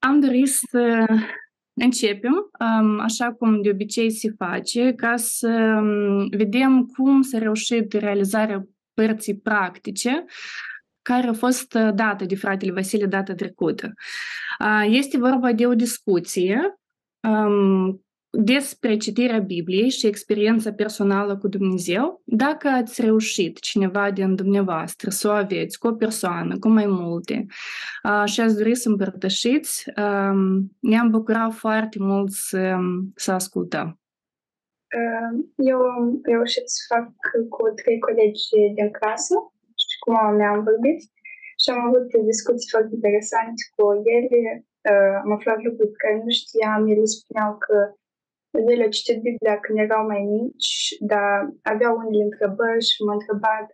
am dorit să începem, um, așa cum de obicei se face, ca să um, vedem cum s-a reușit realizarea părții practice care a fost uh, dată de fratele Vasile data trecută. Uh, este vorba de o discuție um, despre citirea Bibliei și experiența personală cu Dumnezeu, dacă ați reușit cineva din dumneavoastră să o aveți cu o persoană, cu mai multe, și ați dori să împărtășiți, ne-am bucurat foarte mult să, să ascultăm. Eu am reușit să fac cu trei colegi din clasă și cu mama mea am vorbit și am avut discuții foarte interesante cu ele. Am aflat lucruri pe care nu știam. Ele spuneau că ele au citit Biblia când erau mai mici, dar aveau unele întrebări și m-au întrebat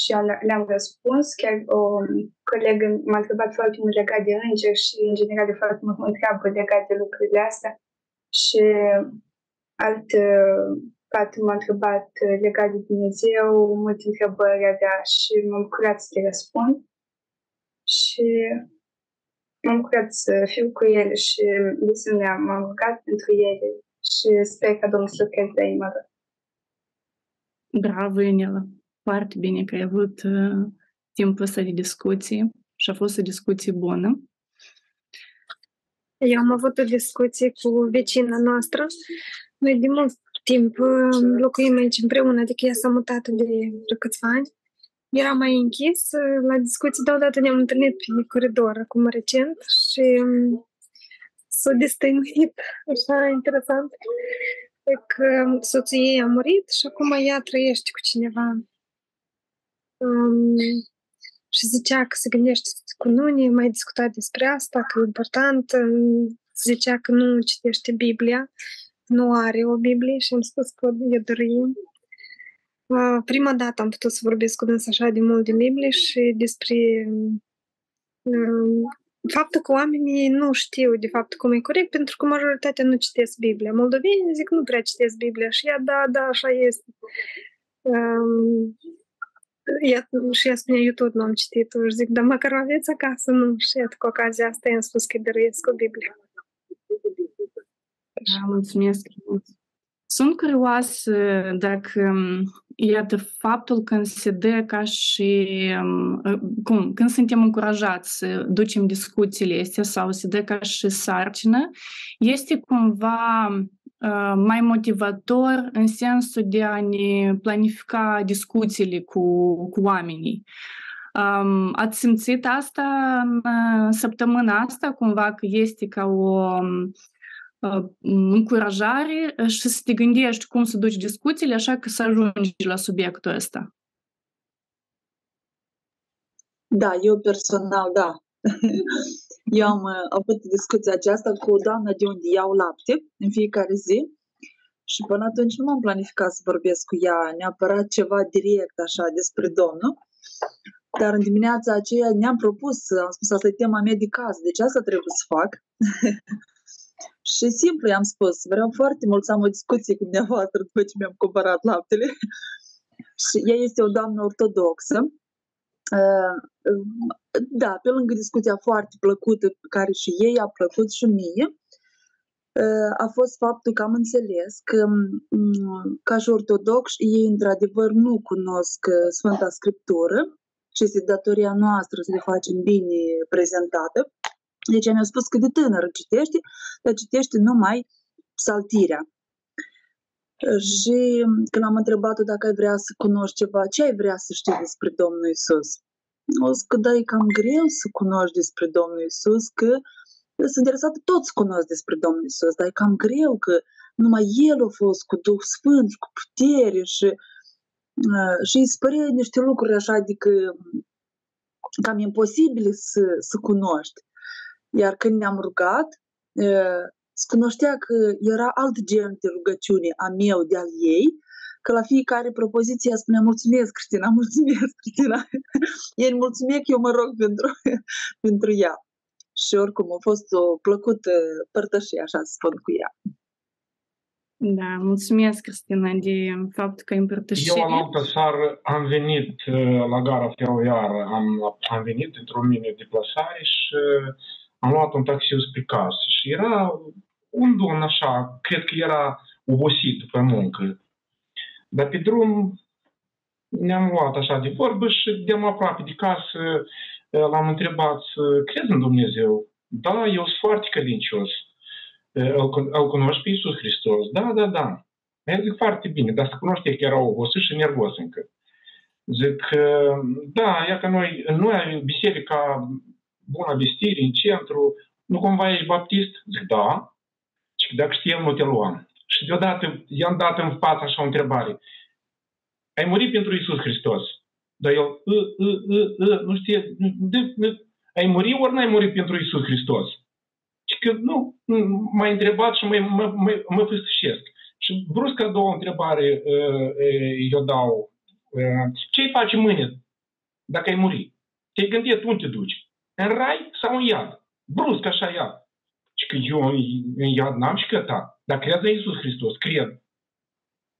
și le-am răspuns. Chiar o colegă m-a întrebat foarte mult legat de îngeri și, în general, de foarte mult mă întreabă legat de lucrurile astea. Și alt fată m-a întrebat legat de Dumnezeu, multe întrebări avea și m-am bucurat să le răspund. Și m-am bucurat să fiu cu ele și, de asemenea, m-am rugat pentru ele și sper ca Domnul să lucreze în mă Bravo, Ionela! Foarte bine că ai avut uh, timpul ăsta de discuție și a fost o discuție bună. Eu am avut o discuție cu vecina noastră. Noi de mult timp uh, locuim aici împreună, adică ea s-a mutat de câțiva ani. Era mai închis. La discuții deodată ne-am întâlnit pe coridor acum recent și um, s-a destăinuit, așa interesant, că soțul ei a murit și acum ea trăiește cu cineva. Um, și zicea că se gândește cu nunii, mai discutat despre asta, că e important. Zicea că nu citește Biblia, nu are o Biblie și am spus că e dorim. Uh, prima dată am putut să vorbesc cu dânsa așa de mult din Biblie și despre um, faptul că oamenii nu știu de fapt cum e corect, pentru că majoritatea nu citesc Biblia. Moldovenii zic nu prea citesc Biblia și ea, da, da, așa este. Um, ea, și ea spune, eu tot nu am citit și zic, dar măcar aveți acasă, nu. Și iată, cu ocazia asta i-am spus că dăruiesc o Biblie. Da, mulțumesc Sunt curioasă dacă Iată, faptul când se dă ca și, cum, când suntem încurajați să ducem discuțiile astea sau se dă ca și sarcină, este cumva mai motivator în sensul de a ne planifica discuțiile cu, cu oamenii. Um, ați simțit asta în săptămâna asta, cumva că este ca o încurajare și să te gândești cum să duci discuțiile așa că să ajungi la subiectul ăsta. Da, eu personal, da. Eu am avut discuția aceasta cu o doamnă de unde iau lapte în fiecare zi și până atunci nu m-am planificat să vorbesc cu ea neapărat ceva direct așa despre Domnul, dar în dimineața aceea ne-am propus, am spus, asta e tema mea de casă, deci asta trebuie să fac. Și simplu i-am spus, vreau foarte mult să am o discuție cu dumneavoastră după ce mi-am cumpărat laptele. și ea este o doamnă ortodoxă. Uh, da, pe lângă discuția foarte plăcută pe care și ei a plăcut și mie, uh, a fost faptul că am înțeles că um, ca și ortodox ei într-adevăr nu cunosc uh, Sfânta Scriptură și este datoria noastră să le facem bine prezentată deci mi-a spus că de tânără citește, dar citește numai psaltirea. Și când am întrebat-o dacă ai vrea să cunoști ceva, ce ai vrea să știi despre Domnul Isus? O zis că da, e cam greu să cunoști despre Domnul Isus, că sunt interesată toți să cunosc despre Domnul Isus, dar e cam greu că numai El a fost cu Duh Sfânt, cu putere și, uh, și îi spărea niște lucruri așa, adică cam imposibile să, să cunoști. Iar când ne-am rugat, se cunoștea că era alt gen de rugăciune a meu, de al ei, că la fiecare propoziție spunea mulțumesc, Cristina, mulțumesc, Cristina. Ei mulțumesc, eu mă rog pentru, pentru ea. Și oricum a fost o plăcută părtășie, așa să spun cu ea. Da, mulțumesc, Cristina, de faptul că ai împărtășit. Eu în altă seară am venit la gara feroviară, am, am venit într-o mine deplasare și am luat un taxi spre casă și era un domn așa, cred că era obosit pe muncă. Dar pe drum ne-am luat așa de vorbă și de aproape de casă l-am întrebat, crezi în Dumnezeu? Da, eu sunt foarte credincios. Îl, îl cunoști pe Iisus Hristos? Da, da, da. Eu zic foarte bine, dar să cunoște că era obosit și nervos încă. Zic, da, ia că noi, noi avem biserica Bună Vestire în centru, nu cumva ești baptist? Zic, da. Și dacă știam, nu te luam. Și deodată i-am dat în față așa o întrebare. Ai murit pentru Isus Hristos? Dar el, ă, ă, ă, nu știe, ai murit ori n-ai murit pentru Isus Hristos? Și că nu, m-a întrebat și mă, mă, mă, mă fâstășesc. Și brusc a doua întrebare eu dau. Ce-i faci mâine dacă ai muri? Te-ai gândit unde te duci? În rai sau în iad? Brusc așa iad. Și că eu în iad n-am și căta. Dar cred în Iisus Hristos, cred.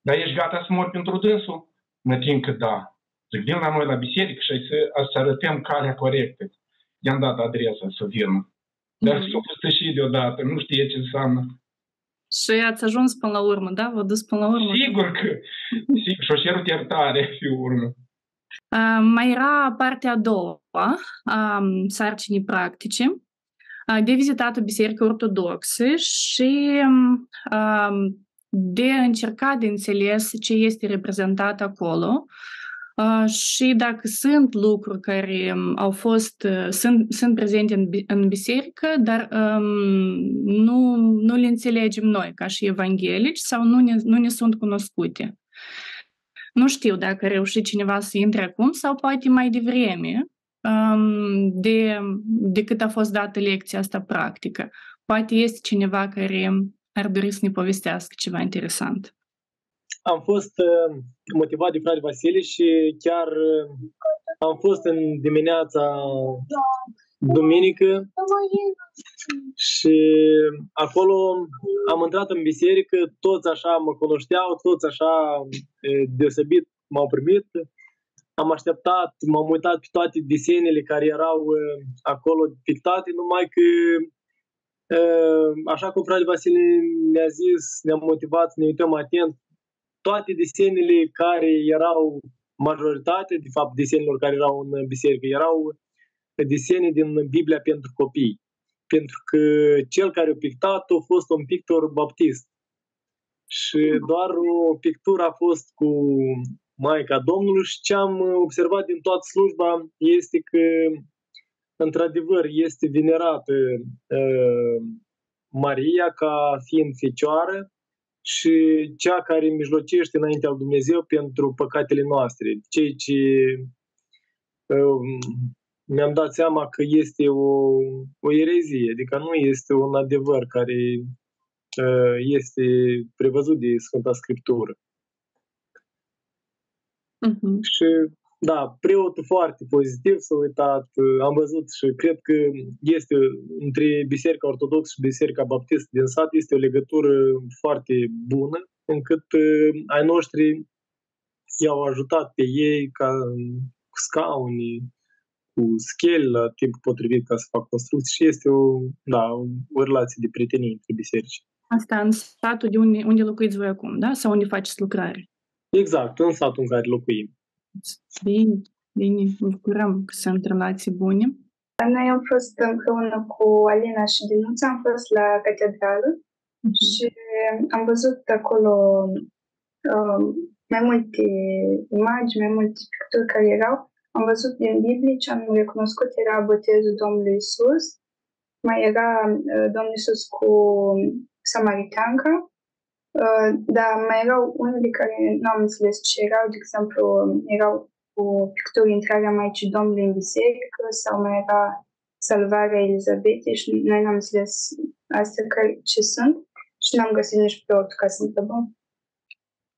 Dar ești gata să mor pentru dânsul? Mă tin că da. Zic, vin la noi la biserică și să, să arătăm calea corectă. I-am dat adresa să vină. Dar mm. s-a și deodată, nu știe ce înseamnă. Și ați ajuns până la urmă, da? Vă dus până la urmă? Sigur că, sigur, și-o cerut iertare pe urmă. Uh, mai era partea a doua a sarcinii practice de vizitat o biserică ortodoxă și de încercat de înțeles ce este reprezentat acolo și dacă sunt lucruri care au fost, sunt, sunt prezente în, în biserică, dar um, nu, nu le înțelegem noi ca și evanghelici sau nu ne, nu ne sunt cunoscute. Nu știu dacă a reușit cineva să intre acum sau poate mai devreme um, de, de cât a fost dată lecția asta practică. Poate este cineva care ar dori să ne povestească ceva interesant. Am fost uh, motivat de frate Vasile și chiar uh, am fost în dimineața duminică și acolo am intrat în biserică, toți așa mă cunoșteau, toți așa deosebit m-au primit. Am așteptat, m-am uitat pe toate desenele care erau acolo pictate, numai că așa cum frate Vasile ne-a zis, ne-a motivat să ne uităm atent, toate desenele care erau majoritate, de fapt, desenelor care erau în biserică, erau desene din Biblia pentru copii. Pentru că cel care a pictat a fost un pictor baptist. Și doar o pictură a fost cu Maica Domnului și ce am observat din toată slujba este că într-adevăr este venerată uh, Maria ca fiind fecioară și cea care mijlocește înaintea lui Dumnezeu pentru păcatele noastre. Cei ce uh, mi-am dat seama că este o, o erezie, adică nu este un adevăr care uh, este prevăzut de Sfânta Scriptură. Uh-huh. Și da, preotul foarte pozitiv s-a uitat, am văzut și cred că este între Biserica Ortodoxă și Biserica Baptistă din sat este o legătură foarte bună, încât uh, ai noștri i-au ajutat pe ei ca cu scaune, cu schele la timp potrivit ca să fac construcții și este o, da, o relație de prietenie între biserici. Asta în satul de unde, unde locuiți voi acum, da? Sau unde faceți lucrare? Exact, în satul în care locuim. Bine, bine, mă bucurăm că sunt relații bune. Noi am fost împreună cu Alina și Dinuța, am fost la catedrală uh-huh. și am văzut acolo um, mai multe imagini, mai multe picturi care erau am văzut din Biblie ce am recunoscut era botezul Domnului Isus, mai era uh, Domnul Isus cu Samaritanca, uh, dar mai erau unele care nu am înțeles ce erau, de exemplu, erau cu picturi intrarea Maicii Domnului în biserică sau mai era salvarea Elizabetei și noi n-am înțeles astea care, ce sunt și n-am găsit nici pe ca să întrebăm.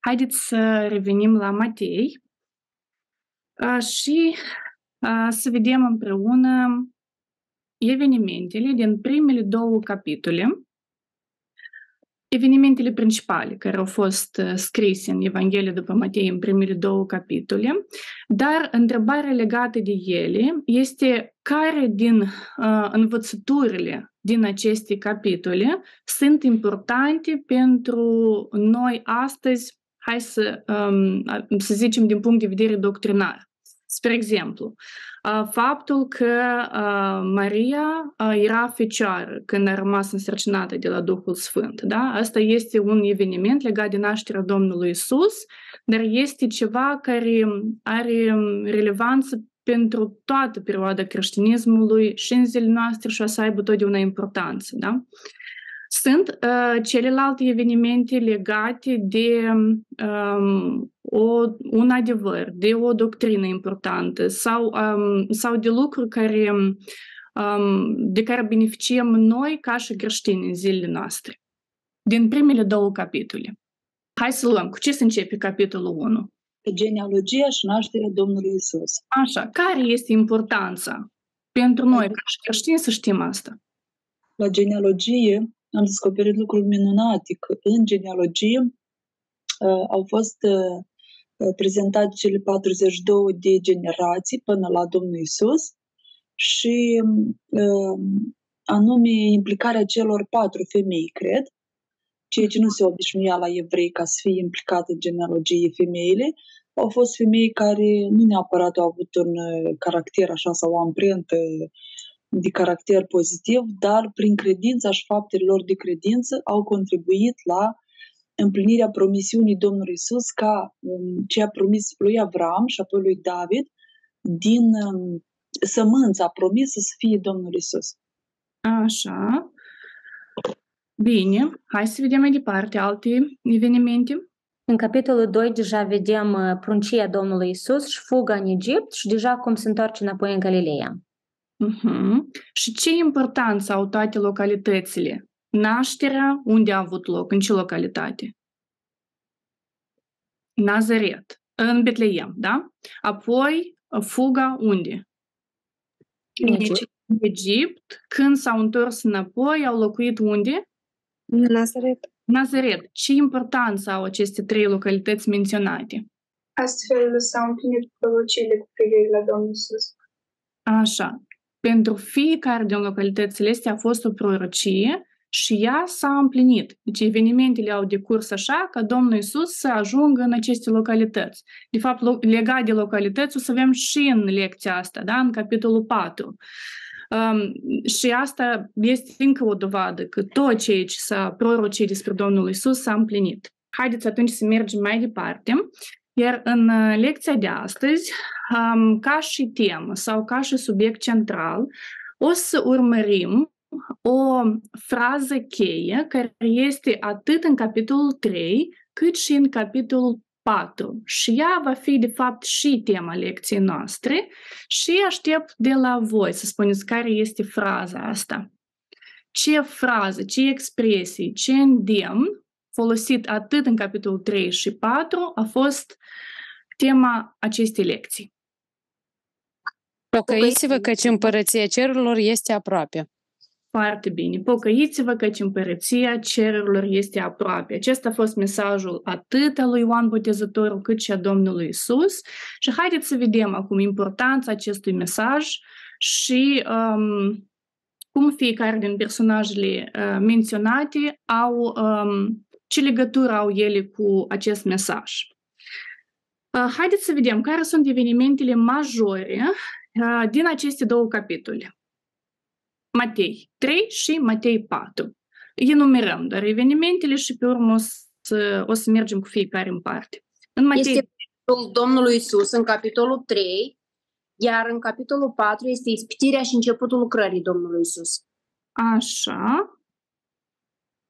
Haideți să revenim la Matei, și să vedem împreună evenimentele din primele două capitole. evenimentele principale care au fost scrise în Evanghelie după Matei în primele două capitole, dar întrebarea legată de ele este care din uh, învățăturile din aceste capitole sunt importante pentru noi astăzi, hai să, um, să zicem din punct de vedere doctrinar. Spre exemplu, faptul că Maria era fecioară când a rămas însărcinată de la Duhul Sfânt. Da? Asta este un eveniment legat de nașterea Domnului Isus, dar este ceva care are relevanță pentru toată perioada creștinismului și în zilele noastre și o să aibă totdeauna importanță. Da? Sunt uh, celelalte evenimente legate de um, o, un adevăr, de o doctrină importantă sau, um, sau de lucruri care, um, de care beneficiem noi ca și creștini în zilele noastre. Din primele două capitole. Hai să luăm. Cu ce să începe capitolul 1? Genealogia și nașterea Domnului Isus. Așa. Care este importanța pentru noi ca și creștini să știm asta? La genealogie am descoperit lucruri minunate, că în genealogie uh, au fost uh, prezentate cele 42 de generații până la Domnul Isus și uh, anume implicarea celor patru femei, cred, ceea ce nu se obișnuia la evrei ca să fie implicate în genealogie femeile, au fost femei care nu neapărat au avut un caracter așa sau o amprentă de caracter pozitiv, dar prin credința și faptele lor de credință au contribuit la împlinirea promisiunii Domnului Isus ca um, ce a promis lui Avram și apoi lui David din um, sămânța promisă să fie Domnul Isus. Așa. Bine, hai să vedem mai departe alte evenimente. În capitolul 2 deja vedem uh, pruncia Domnului Isus și fuga în Egipt și deja cum se întoarce înapoi în Galileea. Uh-huh. Și ce importanță au toate localitățile? Nașterea unde a avut loc? În ce localitate? Nazaret, în Betleem, da? Apoi fuga unde? În Egipt. În Egipt. Când s-au întors înapoi, au locuit unde? În Nazaret. Nazaret. Ce importanță au aceste trei localități menționate? Astfel s-au împlinit prorocile cu privire la Domnul Isus. Așa pentru fiecare din localitățile astea a fost o prorocie și ea s-a împlinit. Deci evenimentele au decurs așa ca Domnul Isus să ajungă în aceste localități. De fapt, legat de localități o să avem și în lecția asta, da? în capitolul 4. Um, și asta este încă o dovadă că tot ceea ce s-a prorocit despre Domnul Isus s-a împlinit. Haideți atunci să mergem mai departe. Iar în lecția de astăzi ca și temă sau ca și subiect central, o să urmărim o frază cheie care este atât în capitolul 3 cât și în capitolul 4. Și ea va fi, de fapt, și tema lecției noastre și aștept de la voi să spuneți care este fraza asta. Ce frază, ce expresii, ce îndemn folosit atât în capitolul 3 și 4 a fost tema acestei lecții. Pocăiți-vă căci împărăția cerurilor este aproape. Foarte bine. Pocăiți-vă căci împărăția cerurilor este aproape. Acesta a fost mesajul atât al lui Ioan Botezătorul cât și a Domnului Isus. Și haideți să vedem acum importanța acestui mesaj și um, cum fiecare din personajele uh, menționate au, um, ce legătură au ele cu acest mesaj. Uh, haideți să vedem care sunt evenimentele majore din aceste două capitole. Matei 3 și Matei 4. Enumerăm doar evenimentele și pe urmă o să, o să mergem cu fiecare în parte. În Matei... Este Domnului Isus în capitolul 3, iar în capitolul 4 este ispitirea și începutul lucrării Domnului Isus. Așa.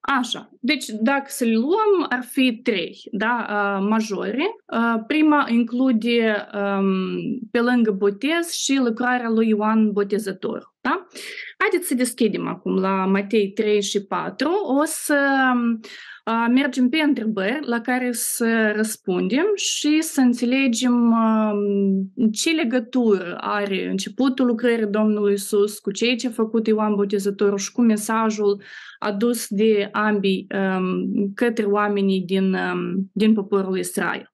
Așa. Deci, dacă să le luăm, ar fi trei, da, majore. Prima include, pe lângă botez, și lucrarea lui Ioan Botezător. Da? Haideți să deschidem acum la Matei 3 și 4. O să uh, mergem pe întrebări la care să răspundem și să înțelegem uh, ce legătură are începutul lucrării Domnului Isus cu ceea ce a făcut Ioan Botezătorul și cu mesajul adus de ambii um, către oamenii din, um, din poporul Israel.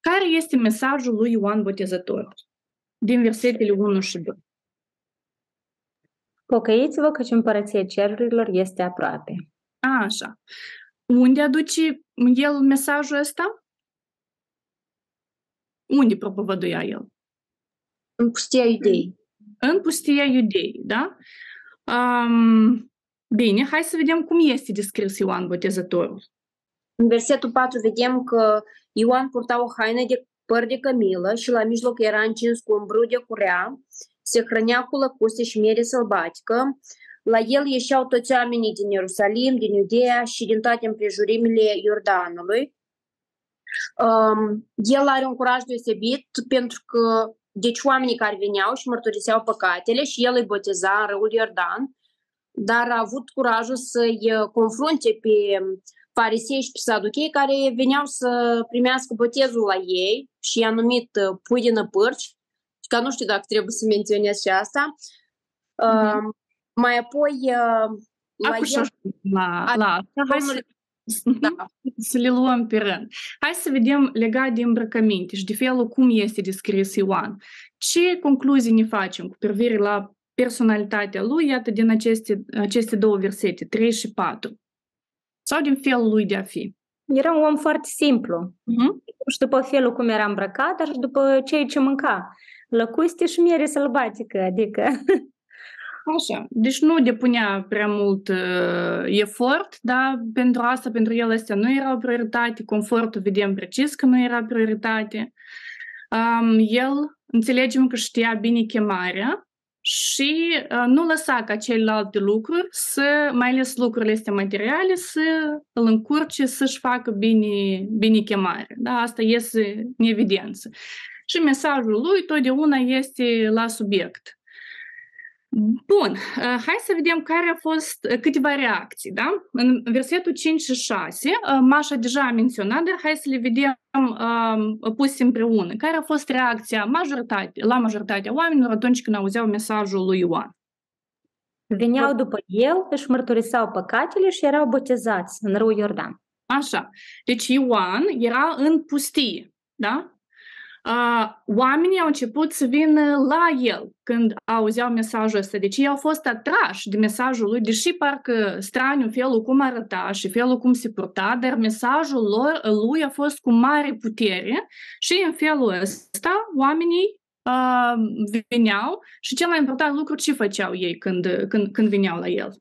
Care este mesajul lui Ioan Botezătorul? Din versetele 1 și 2. Pocăiți-vă căci împărăția cerurilor este aproape. Așa. Unde aduce el mesajul ăsta? Unde propovăduia el? În pustia iudei. În pustia iudei, da? Um, bine, hai să vedem cum este descris Ioan Botezătorul. În versetul 4 vedem că Ioan purta o haină de păr de cămilă și la mijloc era încins cu un brâu de curea se hrănea cu lăcuste și miere sălbatică. La el ieșeau toți oamenii din Ierusalim, din Iudea și din toate împrejurimile Iordanului. Um, el are un curaj deosebit pentru că deci oamenii care veneau și mărturiseau păcatele și el îi boteza în râul Iordan, dar a avut curajul să-i confrunte pe farisei și pe saduchei care veneau să primească botezul la ei și i-a numit pui din părci că nu știu dacă trebuie să menționez și asta. Uh-huh. Uh, mai apoi, uh, la el... La, la asta. Hai să, da. să le luăm pe rând. Hai să vedem legat de îmbrăcăminte și de felul cum este descris Ioan. Ce concluzii ne facem cu privire la personalitatea lui, iată, din aceste, aceste două versete, 3 și 4? Sau din felul lui de a fi? Era un om foarte simplu. Uh-huh. Și după felul cum era îmbrăcat, dar și după ceea ce mânca lăcuste și miere sălbatică, adică... Așa, deci nu depunea prea mult uh, efort, dar pentru asta, pentru el astea nu era o prioritate, confortul vedem precis că nu era prioritate. Um, el înțelegem că știa bine chemarea și uh, nu lăsa ca celelalte lucruri, să, mai ales lucrurile astea materiale, să îl încurce să-și facă bine, bine chemarea. Da? Asta iese în evidență și mesajul lui totdeauna este la subiect. Bun, hai să vedem care au fost câteva reacții. Da? În versetul 5 și 6, Mașa deja a menționat, dar hai să le vedem uh, puse împreună. Care a fost reacția majoritate, la majoritatea oamenilor atunci când auzeau mesajul lui Ioan? Veneau după el, își mărturiseau păcatele și erau botezați în râul Iordan. Așa. Deci Ioan era în pustie, da? Uh, oamenii au început să vină la el când auzeau mesajul ăsta. Deci ei au fost atrași de mesajul lui, deși parcă straniu felul cum arăta și felul cum se purta, dar mesajul lor, lui a fost cu mare putere și în felul ăsta oamenii uh, veneau și cel mai important lucru ce făceau ei când, când, când veneau la el?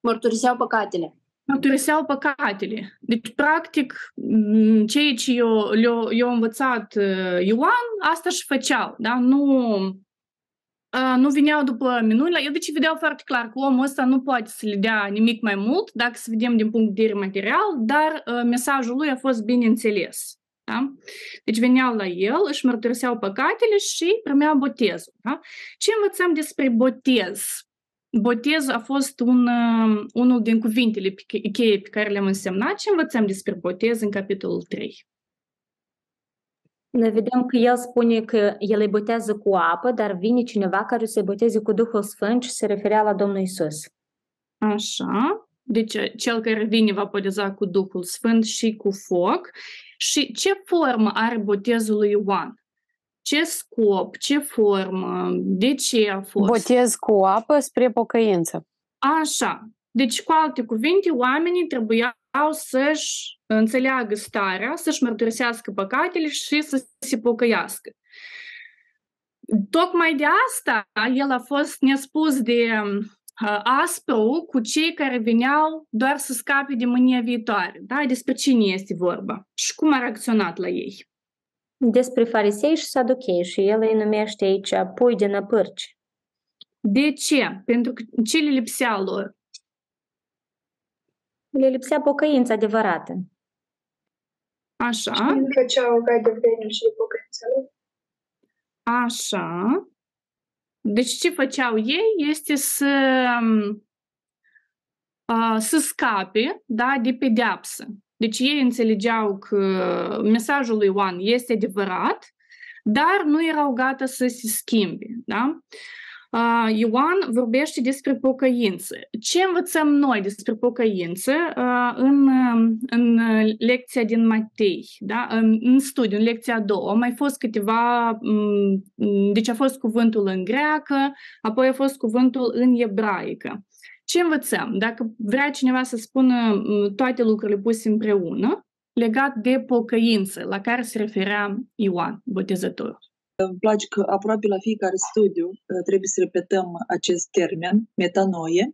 Mărturiseau păcatele mărturiseau păcatele. Deci, practic, ceea ce eu, eu, eu învățat Ioan, asta și făceau, da? Nu, nu vineau după minunile. Eu deci vedeau foarte clar că omul ăsta nu poate să le dea nimic mai mult, dacă să vedem din punct de vedere material, dar mesajul lui a fost bine înțeles. Da? Deci veneau la el, își mărturiseau păcatele și primeau botezul. Da? Ce învățăm despre botez? Botez a fost un, unul din cuvintele cheie pe care le-am însemnat și învățăm despre botez în capitolul 3. Noi vedem că el spune că el îi botează cu apă, dar vine cineva care se boteze cu Duhul Sfânt și se referea la Domnul Isus. Așa. Deci cel care vine va boteza cu Duhul Sfânt și cu foc. Și ce formă are botezul lui Ioan? Ce scop, ce formă, de ce a fost. Botez cu apă spre pocăință. Așa. Deci, cu alte cuvinte, oamenii trebuiau să-și înțeleagă starea, să-și mărturisească păcatele și să se pocăiască. Tocmai de asta el a fost nespus de uh, aspru cu cei care veneau doar să scape de mânia viitoare. Da? Despre cine este vorba și cum a reacționat la ei despre farisei și saduchei și el îi numește aici pui de năpârci. De ce? Pentru că ce le lipsea lor? Le lipsea pocăința adevărată. Așa. Și făceau gai de vreme și de pocăința lor. Așa. Deci ce făceau ei este să, să scape da, de pedeapsă. Deci ei înțelegeau că mesajul lui Ioan este adevărat, dar nu erau gata să se schimbe. Da? Ioan vorbește despre pocăință. Ce învățăm noi despre pocăință în, în lecția din Matei, da? în studiu, în lecția a doua? Au mai fost câteva, deci a fost cuvântul în greacă, apoi a fost cuvântul în ebraică. Ce învățăm? Dacă vrea cineva să spună toate lucrurile puse împreună, legat de pocăință, la care se referea Ioan, botezătorul. Îmi place că aproape la fiecare studiu uh, trebuie să repetăm acest termen, metanoie,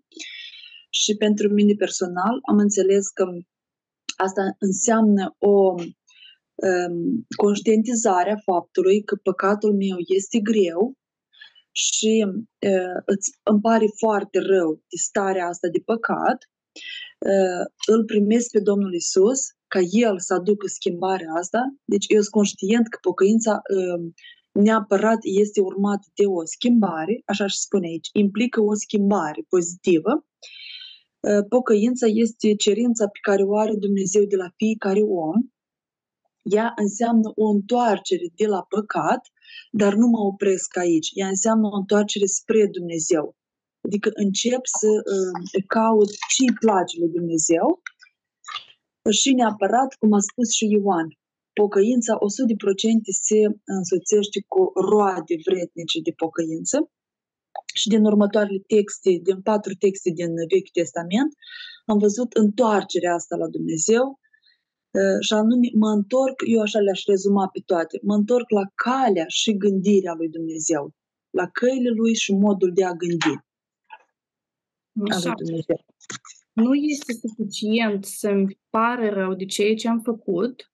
și pentru mine personal am înțeles că asta înseamnă o um, conștientizare a faptului că păcatul meu este greu și uh, îți, îmi pare foarte rău de starea asta de păcat, uh, îl primesc pe Domnul Isus ca El să aducă schimbarea asta. Deci eu sunt conștient că pocăința uh, neapărat este urmat de o schimbare, așa și spune aici, implică o schimbare pozitivă. Pocăința este cerința pe care o are Dumnezeu de la fiecare om. Ea înseamnă o întoarcere de la păcat, dar nu mă opresc aici. Ea înseamnă o întoarcere spre Dumnezeu. Adică încep să uh, caut ce îi place lui Dumnezeu și neapărat, cum a spus și Ioan, pocăința 100% se însoțește cu roade vretnice de pocăință. Și din următoarele texte, din patru texte din Vechiul Testament, am văzut întoarcerea asta la Dumnezeu și anume mă întorc, eu așa le-aș rezuma pe toate, mă întorc la calea și gândirea lui Dumnezeu, la căile lui și modul de a gândi. Așa. Dumnezeu. Nu este suficient să-mi pare rău de ceea ce am făcut,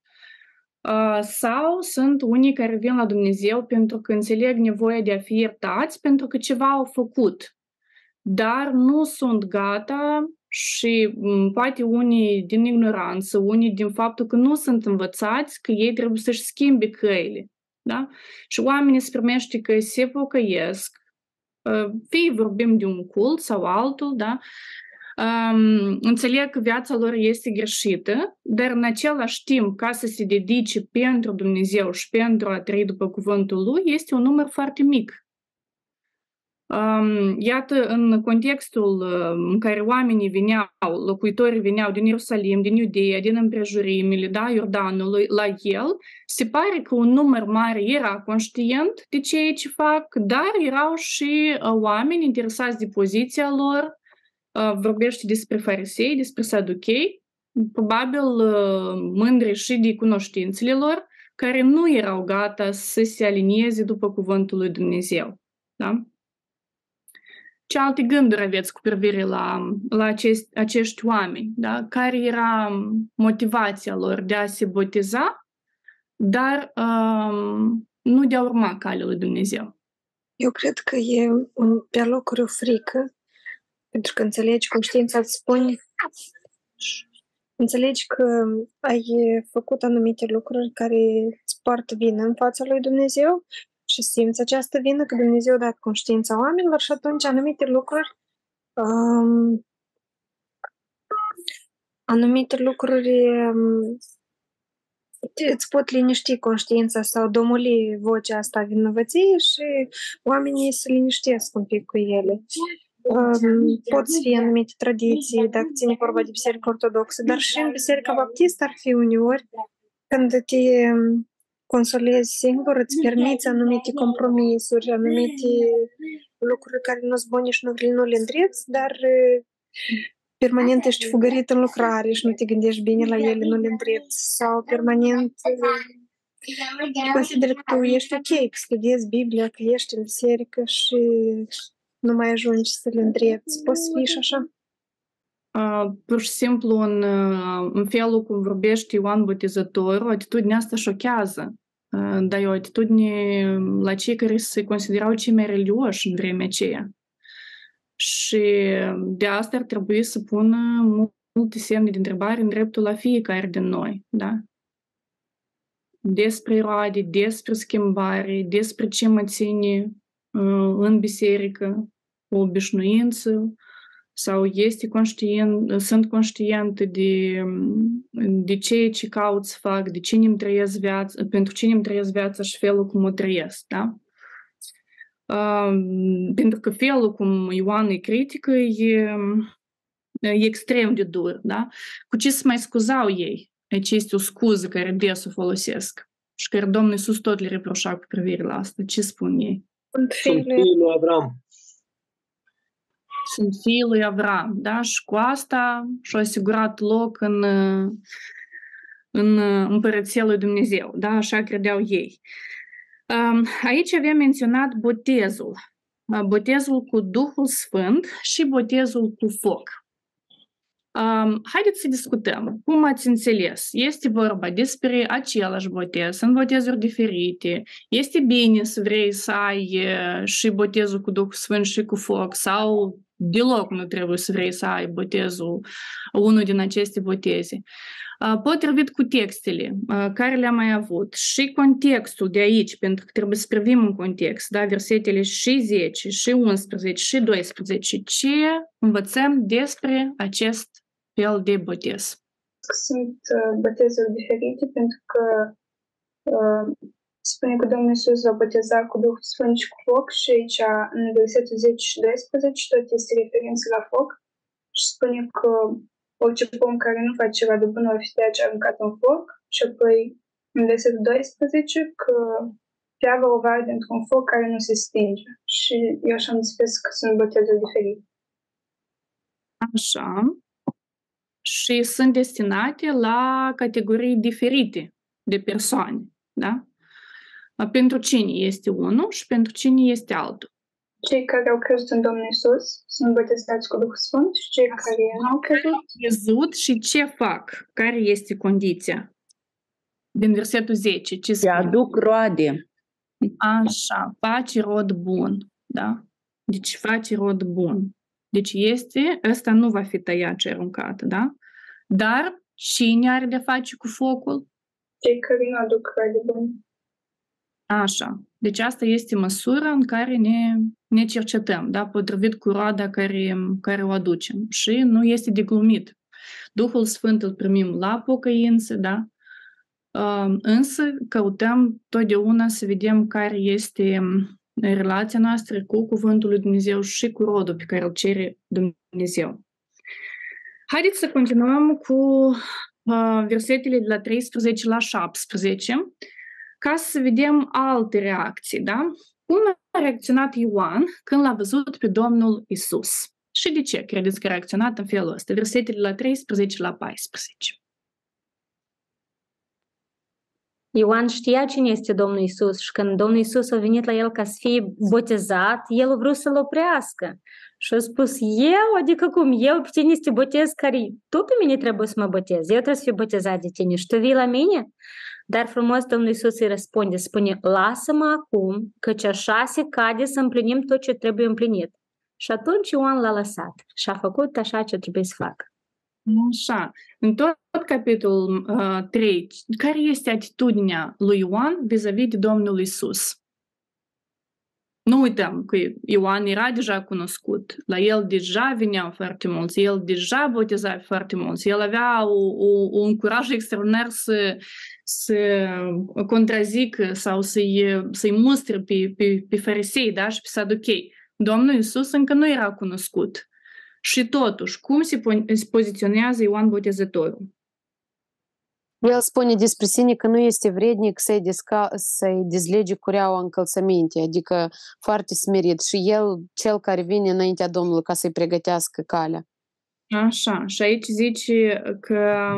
sau sunt unii care vin la Dumnezeu pentru că înțeleg nevoia de a fi iertați pentru că ceva au făcut, dar nu sunt gata și poate unii din ignoranță, unii din faptul că nu sunt învățați că ei trebuie să-și schimbe căile. Da? Și oamenii se primește că se pocăiesc, fie vorbim de un cult sau altul, da? um, înțeleg că viața lor este greșită, dar în același timp, ca să se dedice pentru Dumnezeu și pentru a trăi după cuvântul Lui, este un număr foarte mic. Um, iată, în contextul în care oamenii veneau, locuitorii veneau din Ierusalim, din Iudeea, din împrejurimile, da, Iordanului, la el, se pare că un număr mare era conștient de ceea ce fac, dar erau și oameni interesați de poziția lor, vorbește despre farisei, despre saduchei, probabil mândri și de cunoștințele lor, care nu erau gata să se alinieze după cuvântul lui Dumnezeu. Da? Ce alte gânduri aveți cu privire la, la acest, acești oameni? Da? Care era motivația lor de a se boteza, dar um, nu de a urma calea lui Dumnezeu? Eu cred că e un, pe locuri o frică pentru că înțelegi, conștiința îți spune, înțelegi că ai făcut anumite lucruri care îți poartă vină în fața lui Dumnezeu și simți această vină că Dumnezeu a dat conștiința oamenilor și atunci anumite lucruri um, anumite lucruri um, îți pot liniști conștiința sau domoli vocea asta vinovăției și oamenii se liniștesc un pic cu ele. Pot să fie anumite tradiții, dacă ține vorba de biserică ortodoxă, dar și în biserica baptistă ar fi uneori când te consolezi singur, îți permiți anumite compromisuri, anumite lucruri care nu sunt bune și nu, nu le îndreți, dar permanent ești fugărit în lucrare și nu te gândești bine la ele, nu le îndrepți sau permanent consider că tu ești ok, că studiezi Biblia, că ești în biserică și nu mai ajungi să le îndrepți. Poți să fii și așa? Uh, pur și simplu, în, în felul cum vorbește Ioan Botezătorul, atitudinea asta șochează. Uh, dar e o atitudine la cei care se considerau cei mai religioși în vremea aceea. Și de asta ar trebui să pună multe semne de întrebare în dreptul la fiecare din noi, da? Despre roade, despre schimbare, despre ce mă ține uh, în biserică, o obișnuință, sau este conștient, sunt conștientă de, de ceea ce caut să fac, de cine îmi trăiesc viața, pentru cine îmi trăiesc viața și felul cum o trăiesc, da? Uh, pentru că felul cum Ioan îi critică e, e extrem de dur, da? Cu ce să mai scuzau ei? Aici este o scuză care des o folosesc și care Domnul Iisus tot le reproșa cu privire la asta. Ce spun ei? Sunt Sunt fiile fiul lui Avram. Sunt fiul lui Avram, da? Și cu asta și-a asigurat loc în, în împărăția lui Dumnezeu, da? Așa credeau ei. Um, Aici avem menționat botezul. Uh, Botezul cu Duhul Sfânt și botezul cu foc. Um, haideți să discutăm. Cum ați înțeles? Este vorba despre același botez, sunt botezuri diferite. Este bine să vrei să ai uh, și botezul cu Duhul Sfânt și cu foc sau deloc nu trebuie să vrei să ai botezul, unul din aceste boteze. Uh, Potrivit cu textele uh, care le-am mai avut și contextul de aici, pentru că trebuie să privim în context, da, versetele și 10, și 11, și 12, ce învățăm despre acest fel de botez. Sunt uh, botezuri diferite pentru că uh, spune că Domnul Iisus va boteza cu Duhul Sfânt și cu foc și aici în versetul 10 și 12 tot este referință la foc și spune că orice pom care nu face ceva de bun va fi de aceea aruncat în foc și apoi în versetul 12 că piava o va arde într-un foc care nu se stinge și eu așa am înțeles că sunt botezuri diferite. Așa. Și sunt destinate la categorii diferite de persoane, da? Pentru cine este unul și pentru cine este altul. Cei care au crezut în Domnul Iisus sunt botezați cu Duhul Sfânt și cei care nu au crezut Crezut și ce fac? Care este condiția? Din versetul 10, ce Se spune? aduc roade. Așa, face rod bun, da? Deci face rod bun. Deci este, ăsta nu va fi tăiat și aruncat, da? Dar cine are de face cu focul? cei care nu aduc roade bune. Așa. Deci asta este măsura în care ne, ne cercetăm, da? Potrivit cu roada care, care o aducem. Și nu este de glumit. Duhul Sfânt îl primim la pocăință, da? Uh, Însă căutăm totdeauna să vedem care este relația noastră cu Cuvântul lui Dumnezeu și cu rodul pe care îl cere Dumnezeu. Haideți să continuăm cu uh, versetele de la 13 la 17 ca să vedem alte reacții, da? Cum a reacționat Ioan când l-a văzut pe Domnul Isus? Și de ce credeți că a reacționat în felul ăsta? Versetele de la 13 la 14. Ioan știa cine este Domnul Isus și când Domnul Isus a venit la el ca să fie botezat, el a vrut să-l oprească. Și a spus, eu, adică cum, eu pe tine să te botez care tu pe mine trebuie să mă botez, eu trebuie să fiu botezat de tine și tu vii la mine? Dar frumos Domnul Isus îi răspunde, spune, lasă-mă acum, căci așa se cade să împlinim tot ce trebuie împlinit. Și atunci Ioan l-a lăsat și a făcut așa ce trebuie să facă. Așa. În tot capitolul uh, 3, care este atitudinea lui Ioan vis-a-vis de Domnul Isus? Nu uităm că Ioan era deja cunoscut. La el deja veneau foarte mulți, el deja boteza foarte mulți, el avea o, o, un curaj extraordinar să, să contrazică sau să-i, să-i mustre pe, pe, pe farisei da? și pe saduchei. Domnul Isus încă nu era cunoscut. Și totuși, cum se, po- se poziționează Ioan Botezătorul? El spune despre sine că nu este vrednic să-i, desca- să-i dezlege cureaua încălțăminte, adică foarte smerit și el, cel care vine înaintea Domnului ca să-i pregătească calea. Așa, și aici zice că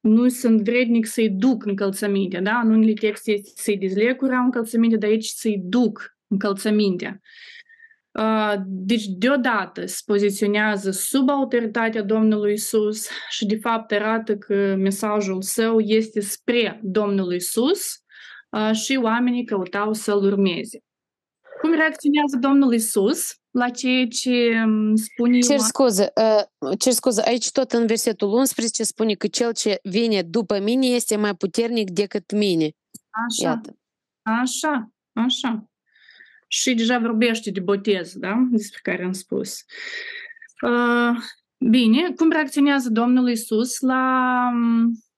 nu sunt vrednic să-i duc încălțămintea, da? În unele texte este să-i dezleg cureaua încălțămintea, dar aici să-i duc încălțămintea. Uh, Deci, deodată se poziționează sub autoritatea Domnului Isus și, de fapt, arată că mesajul său este spre Domnul Isus uh, și oamenii căutau să-l urmeze. Cum reacționează Domnul Isus la ceea ce um, spune Cer Ioan? scuze, uh, cer scuze, aici tot în versetul 11 spune că cel ce vine după mine este mai puternic decât mine. Așa. Iată. Așa, așa. Și deja vorbește de botez, da? Despre care am spus. Uh, bine, cum reacționează Domnul Isus la,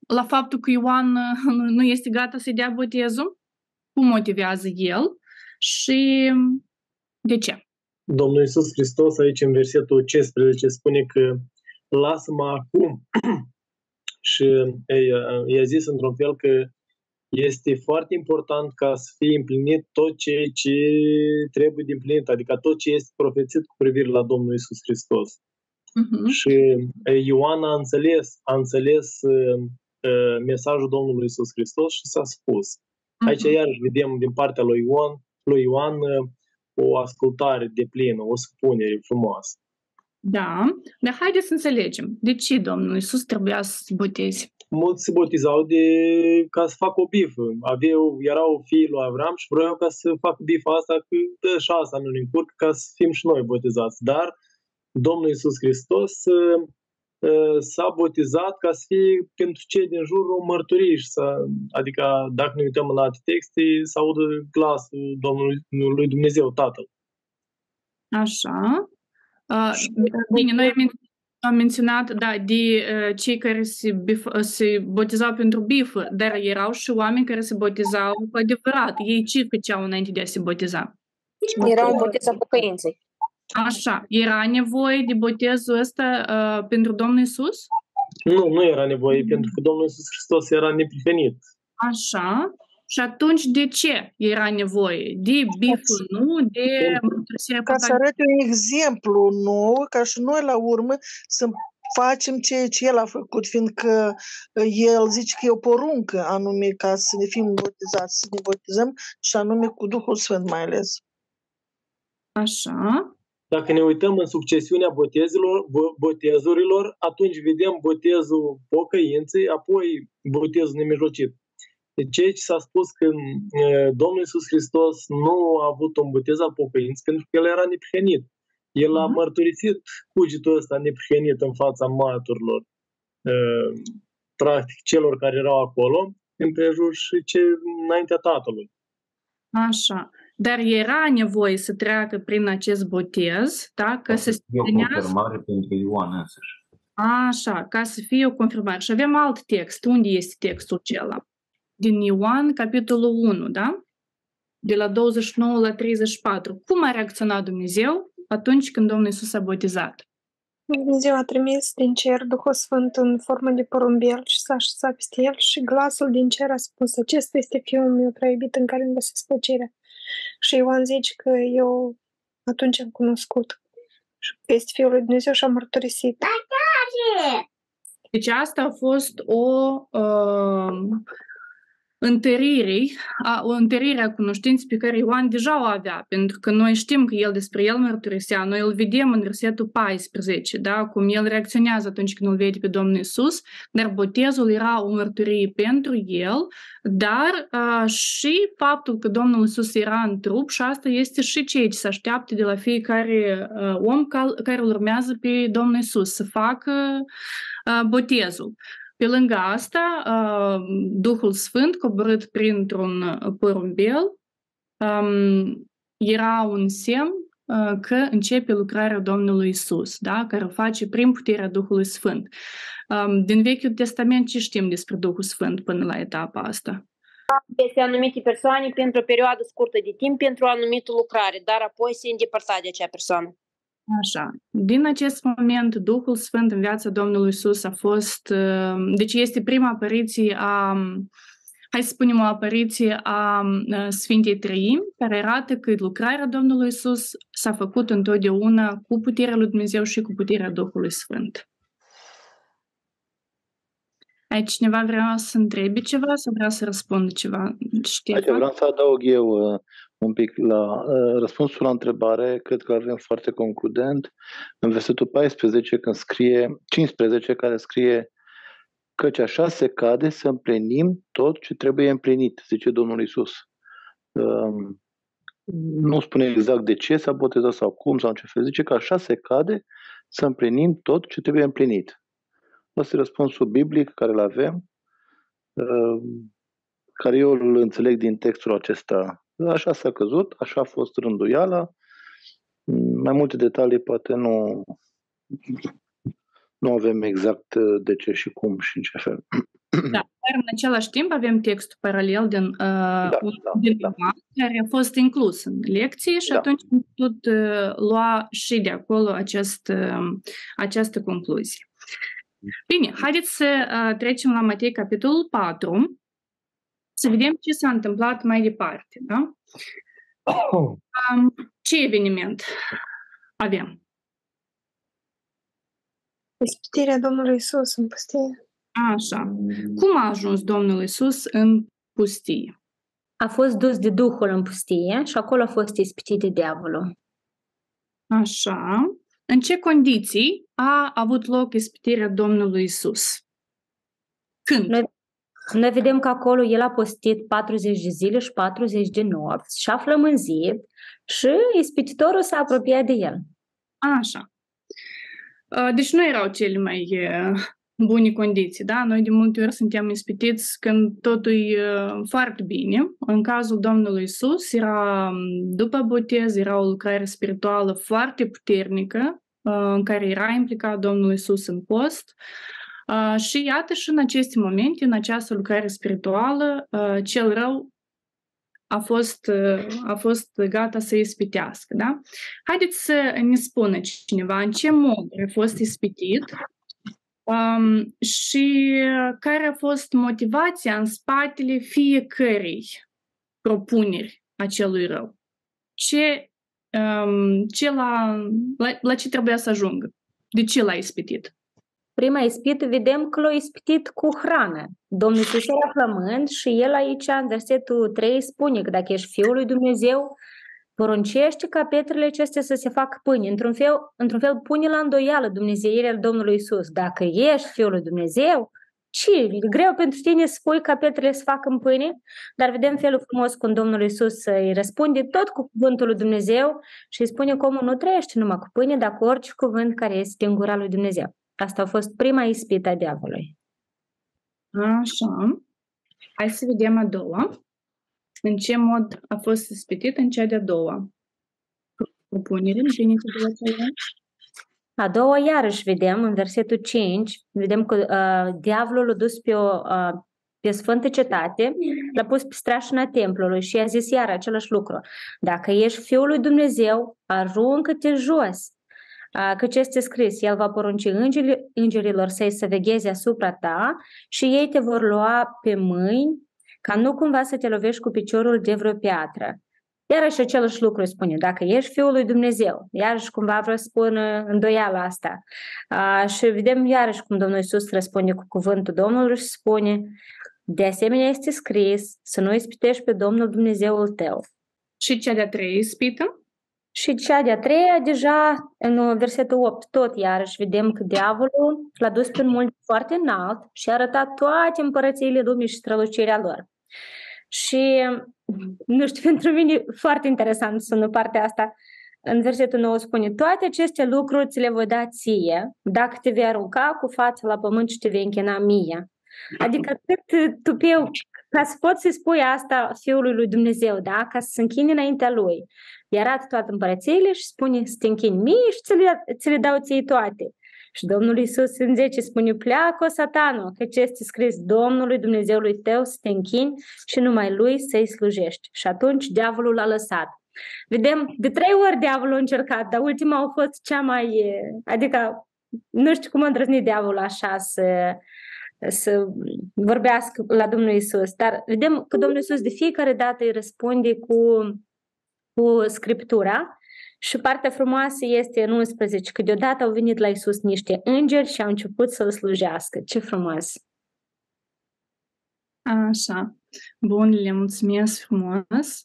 la faptul că Ioan nu este gata să-i dea botezul? Cum motivează el și de ce? Domnul Isus Hristos aici în versetul 15 spune că lasă-mă acum și i-a zis într-un fel că este foarte important ca să fie împlinit tot ce, ce trebuie de împlinit, adică tot ce este profețit cu privire la Domnul Isus Hristos. Uh-huh. Și Ioan a înțeles, a înțeles uh, uh, mesajul Domnului Isus Hristos și s-a spus. Uh-huh. Aici iarăși vedem din partea lui Ioan, lui Ioan uh, o ascultare de plină, o supunere frumoasă. Da, dar haideți să înțelegem. De ce Domnul Isus trebuia să se boteze? mulți se botezau de, ca să facă o bifă. Aveau, erau fiii lui Avram și vreau ca să facă bifa asta, că dă și asta nu încurc, ca să fim și noi botezați. Dar Domnul Isus Hristos uh, s-a botezat ca să fie pentru cei din jur o mărturie și să, adică dacă ne uităm la texte, să audă glasul Domnului lui Dumnezeu Tatăl. Așa. Uh, bine, noi am menționat, da, de uh, cei care se, bif, se botezau pentru bifă, dar erau și oameni care se botezau cu adevărat. Ei ce făceau înainte de a se boteza? Erau boteza pocăinței. Așa, era nevoie de botezul ăsta uh, pentru Domnul Isus? Nu, nu era nevoie, pentru că Domnul Isus Hristos era neprihănit. Așa. Și atunci de ce era nevoie? De biful, nu? De Ca să arăte un exemplu nou, ca și noi la urmă să facem ceea ce el a făcut, fiindcă el zice că e o poruncă anume ca să ne fim botezați, să ne botezăm și anume cu Duhul Sfânt mai ales. Așa. Dacă ne uităm în succesiunea botezurilor, botezurilor atunci vedem botezul pocăinței, apoi botezul nemijlocit. Deci ce s-a spus că Domnul Iisus Hristos nu a avut un botez al pocăinți pentru că El era neprihănit. El a mhm. mărturisit cugetul ăsta neprihănit în fața maturilor, practic celor care erau acolo, împrejur și ce înaintea Tatălui. Așa. Dar era nevoie să treacă prin acest botez, da? Ca să se o confirmare pentru Ioan însăși. Așa, ca să fie o confirmare. Și avem alt text. Unde este textul acela? Din Ioan, capitolul 1, da? De la 29 la 34. Cum a reacționat Dumnezeu atunci când Domnul Iisus a botezat? Dumnezeu a trimis din cer Duhul Sfânt în formă de porumbel și s-a așezat peste el și glasul din cer a spus, acesta este Fiul meu prea iubit în care îmi găsesc plăcerea. Și Ioan zice că eu atunci am cunoscut că este Fiul lui Dumnezeu și am mărturisit. Deci asta a fost o uh, întăririi, a, o întărire a cunoștinței pe care Ioan deja o avea, pentru că noi știm că el despre el mărturisea, noi îl vedem în versetul 14, da, cum el reacționează atunci când îl vede pe Domnul Isus, dar botezul era o mărturie pentru el, dar a, și faptul că Domnul Isus era în trup și asta este și ceea ce se așteaptă de la fiecare a, om care îl urmează pe Domnul Isus să facă a, botezul. Pe lângă asta, Duhul Sfânt, coborât printr-un porumbel, era un semn că începe lucrarea Domnului Isus, da? care o face prin puterea Duhului Sfânt. Din Vechiul Testament ce știm despre Duhul Sfânt până la etapa asta? Este anumite persoane pentru o perioadă scurtă de timp pentru o anumită lucrare, dar apoi se îndepărta de acea persoană. Așa. Din acest moment, Duhul Sfânt în viața Domnului Isus a fost, deci este prima apariție a, hai să spunem o apariție a Sfintei Trăimi, care arată că lucrarea Domnului Isus s-a făcut întotdeauna cu puterea lui Dumnezeu și cu puterea Duhului Sfânt. Ai cineva vrea să întrebe ceva sau vrea să răspundă ceva? Ștefan? Vreau să adaug eu un pic la uh, răspunsul la întrebare, cred că avem foarte concludent, în versetul 14, când scrie, 15, care scrie căci așa se cade să împlinim tot ce trebuie împlinit, zice Domnul Isus. Uh, nu spune exact de ce s-a botezat sau cum sau în ce fel, zice că așa se cade să împlinim tot ce trebuie împlinit. Asta e răspunsul biblic care îl avem. Uh, care eu îl înțeleg din textul acesta. Așa s-a căzut, așa a fost rânduiala. Mai multe detalii poate nu, nu avem exact uh, de ce și cum și în ce fel. Da, dar în același timp avem textul paralel din, uh, Da, din da, da. care a fost inclus în lecție și Da. atunci am putut uh, lua și de acolo acest, uh, această concluzie. Bine, haideți să uh, trecem la Matei, capitolul 4, să vedem ce s-a întâmplat mai departe. Da? Um, ce eveniment avem? Ispitirea Domnului Isus în pustie. Așa. Cum a ajuns Domnul Isus în pustie? A fost dus de Duhul în pustie și acolo a fost ispitit de diavolul. Așa. În ce condiții a avut loc ispitirea Domnului Isus? Când? Noi, noi vedem că acolo el a postit 40 de zile și 40 de nopți și a flămânzit și ispititorul s-a apropiat de el. Așa. Uh, Deci nu erau cele mai uh, bune condiții, da? Noi de multe ori suntem ispitiți când totul e uh, foarte bine. În cazul Domnului Isus era um, după botez, era o lucrare spirituală foarte puternică uh, în care era implicat Domnul Isus în post. Uh, Și iată și în aceste momente, în această lucrare spirituală, uh, cel rău a fost, uh, a fost gata să ispitească. Da? Haideți să ne spună cineva în ce mod a fost ispitit um, și care a fost motivația în spatele fiecărei propuneri acelui rău. Ce, um, ce la, la, la ce trebuia să ajungă? De ce l-a ispitit? Prima ispită vedem că l-a ispitit cu hrană. Domnul Iisus era flămând și el aici, în versetul 3, spune că dacă ești Fiul lui Dumnezeu, poruncește ca pietrele acestea să se facă pâine. Într-un fel, într-un fel pune la îndoială Dumnezeirea Domnului Isus. Dacă ești Fiul lui Dumnezeu, și e greu pentru tine să spui ca pietrele să facă în pâine, dar vedem felul frumos cum Domnul Isus îi răspunde tot cu cuvântul lui Dumnezeu și îi spune că omul nu trăiește numai cu pâine, dar cu orice cuvânt care este din gura lui Dumnezeu. Asta a fost prima ispită a diavolului. Așa. Hai să vedem a doua. În ce mod a fost ispitit în cea de-a doua propunere? Bine să vă aceea? A doua, iarăși vedem, în versetul 5, vedem că uh, diavolul a dus pe o uh, pe Sfântă Cetate, l-a pus pe strașina templului și i-a zis iar același lucru. Dacă ești Fiul lui Dumnezeu, aruncă-te jos. Uh, Căci este scris, El va porunci îngerii, îngerilor să-i să vegheze asupra ta și ei te vor lua pe mâini ca nu cumva să te lovești cu piciorul de vreo piatră. Iarăși același lucru spune, dacă ești Fiul lui Dumnezeu, iarăși cumva vreau să spun uh, îndoiala asta. A, și vedem iarăși cum Domnul Iisus răspunde cu cuvântul Domnului și spune, de asemenea este scris să nu ispitești pe Domnul Dumnezeul tău. Și cea de-a treia ispită? Și cea de-a treia, deja în versetul 8, tot iarăși vedem că diavolul l-a dus pe un munte foarte înalt și a arătat toate împărățiile lumii și strălucirea lor. Și, nu știu, pentru mine foarte interesant sună partea asta. În versetul 9 spune, toate aceste lucruri ți le voi da ție, dacă te vei arunca cu fața la pământ și te vei închina mie. Adică cât tupeu, ca să poți să spui asta Fiului lui Dumnezeu, da? ca să se închine înaintea lui. Îi arată toate împărățiile și spune să te închini mie și ți le, ți le dau ție toate. Și Domnul Iisus în 10 spune, pleacă, satanul, că ce este scris Domnului Dumnezeului tău să te închini și numai lui să-i slujești. Și atunci diavolul l-a lăsat. Vedem, de trei ori diavolul a încercat, dar ultima a fost cea mai... Adică, nu știu cum a îndrăznit diavolul așa să, să vorbească la Domnul Isus. Dar vedem că Domnul Isus de fiecare dată îi răspunde cu, cu Scriptura și partea frumoasă este în 11, că deodată au venit la Isus niște îngeri și au început să-L slujească. Ce frumos! Așa. Bun, le mulțumesc frumos.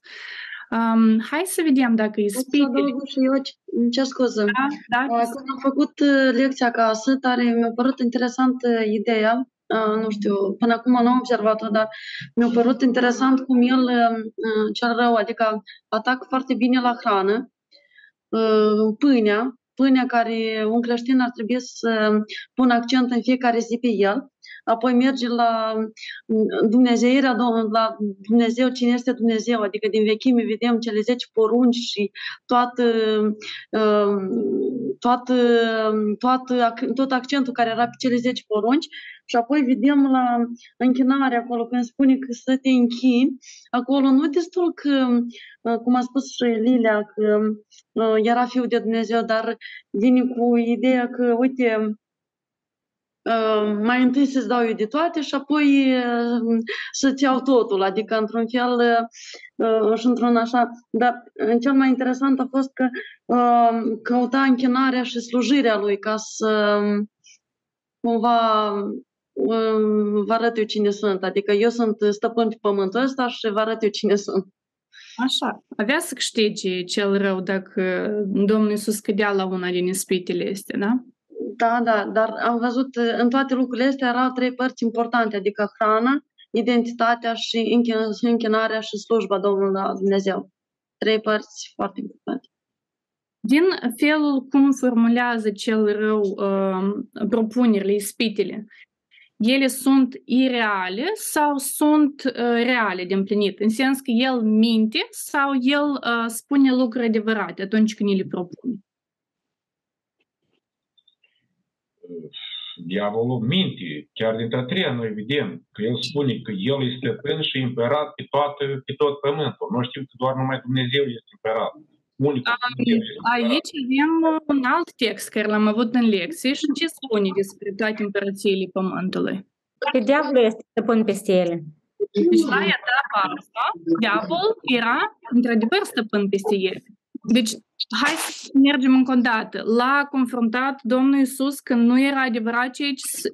Um, hai să vedem dacă ispitele... și eu, îmi cer scuze. Da, da. Când am făcut uh, lecția acasă, tare mi-a părut interesantă ideea, uh, nu știu, până acum nu am observat-o, dar mi-a părut interesant cum el, uh, cel rău, adică atacă foarte bine la hrană, pâinea, pâinea care un creștin ar trebui să pună accent în fiecare zi pe el apoi merge la Dumnezeirea, la Dumnezeu, cine este Dumnezeu, adică din vechime vedem cele 10 porunci și toată, toată, toată, tot accentul care era pe cele 10 porunci. Și apoi vedem la închinare acolo, când spune că să te închini, acolo nu destul că, cum a spus și Lilia, că era Fiul de Dumnezeu, dar vine cu ideea că, uite, mai întâi să-ți dau eu de toate și apoi să-ți iau totul, adică într-un fel și într-un așa. Dar cel mai interesant a fost că căuta închinarea și slujirea lui ca să cumva vă arăt eu cine sunt. Adică eu sunt stăpân pe pământul ăsta și vă arăt eu cine sunt. Așa, avea să câștige cel rău dacă Domnul Iisus cădea la una din ispitele astea, da? Da, da, dar am văzut în toate lucrurile astea erau trei părți importante, adică hrana, identitatea și închinarea și slujba Domnului Dumnezeu. Trei părți foarte importante. Din felul cum formulează cel rău uh, propunerile, ispitele, ele sunt ireale sau sunt uh, reale de împlinit? În sens că el minte sau el uh, spune lucruri adevărate atunci când le propune? Diavolul minte. Chiar dintre a treia noi vedem că el spune că el este stăpân și împărat pe, toată, pe tot pământul. Noi știm că doar numai Dumnezeu este împărat. Unicul Aici avem un alt text care l-am avut în lecție și ce spune despre toate împărățiile pământului. Că diavolul este stăpân peste ele. Deci la etapa asta, diavolul era într-adevăr stăpân peste ele. Deci, hai să mergem încă o dată. L-a confruntat Domnul Isus când nu era adevărat ceea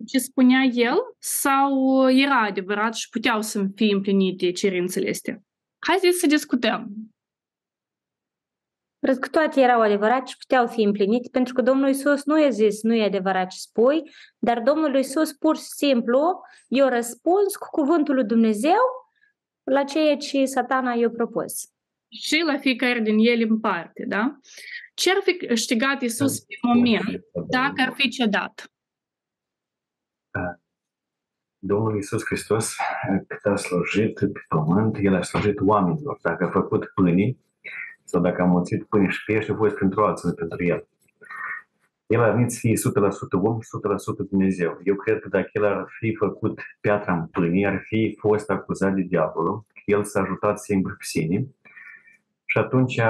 ce spunea El sau era adevărat și puteau să fie împlinite cerințele astea? Haideți să discutăm. Cred că toate erau adevărate și puteau fi împlinite, pentru că Domnul Isus nu i-a zis, nu e adevărat ce spui, dar Domnul Isus pur și simplu i-a răspuns cu cuvântul lui Dumnezeu la ceea ce satana i-a propus. Și la fiecare din ele în parte, da? Ce ar fi câștigat Isus pe moment dacă ar fi cedat? Domnul Iisus Hristos, cât a slujit pe pământ, El a slujit oamenilor. Dacă a făcut pâinii, sau dacă am mulțit pâine și pește, a fost pentru alții, pentru el. El ar venit să fie 100% om și 100% Dumnezeu. Eu cred că dacă el ar fi făcut piatra în pâine, ar fi fost acuzat de diavolul, el s-a ajutat singur pe sine. Și atunci,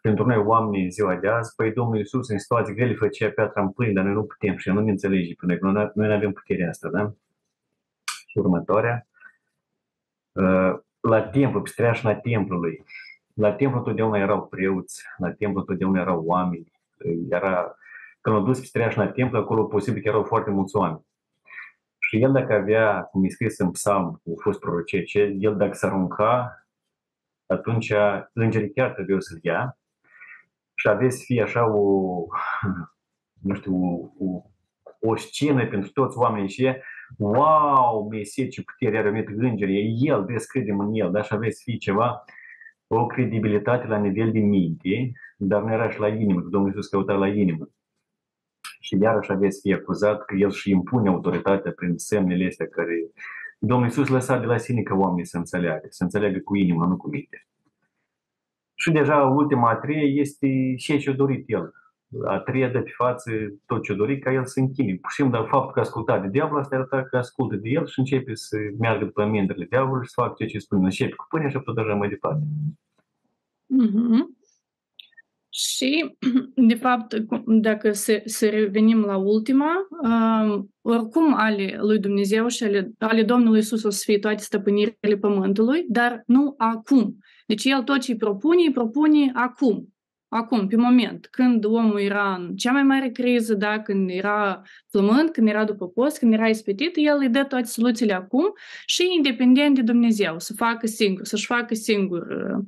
pentru noi oameni în ziua de azi, păi Domnul Iisus în situații grele făcea piatra în pâine, dar noi nu putem și nu ne înțelege pe noi, că noi nu avem puterea asta, da? Și următoarea, la timpul, pe streașna templului, la templu întotdeauna erau preoți, la templu întotdeauna erau oameni. Era, când au dus pe streaș templu, acolo posibil că erau foarte mulți oameni. Și el dacă avea, cum e scris în psalm, cu fost prorocece, el dacă s-ar arunca, atunci îngerii chiar trebuie să-l ia și aveți să fie așa o, nu știu, o, o, o scenă pentru toți oamenii și wow, Mesie, ce putere are, met îngerii, e el, vezi, credem în el, dar și aveți să fie ceva o credibilitate la nivel de minte, dar nu era și la inimă, că Domnul Iisus căuta la inimă. Și iarăși aveți fi acuzat că El și impune autoritatea prin semnele astea care Domnul Iisus lăsa de la sine ca oamenii să înțeleagă, să înțeleagă cu inima, nu cu minte. Și deja ultima a treia este și ce a dorit El. A treia de pe față tot ce a dorit ca El să închine. Pur și simplu, dar faptul că a ascultat de diavol, asta arăta că ascultă de El și începe să meargă după amendele diavolului și să facă ceea ce spune. Începe cu pâine și apoi deja mai departe. Mm-hmm. Și, de fapt, dacă să, să revenim la ultima, uh, oricum ale lui Dumnezeu și ale, ale Domnului Iisus o să fie toate stăpânirile pământului, dar nu acum. Deci El tot ce îi propune, îi propune acum. Acum, pe moment, când omul era în cea mai mare criză, da, când era flământ, când era după post, când era ispitit, el îi dă toate soluțiile acum și independent de Dumnezeu, să facă singur, să-și facă singur uh,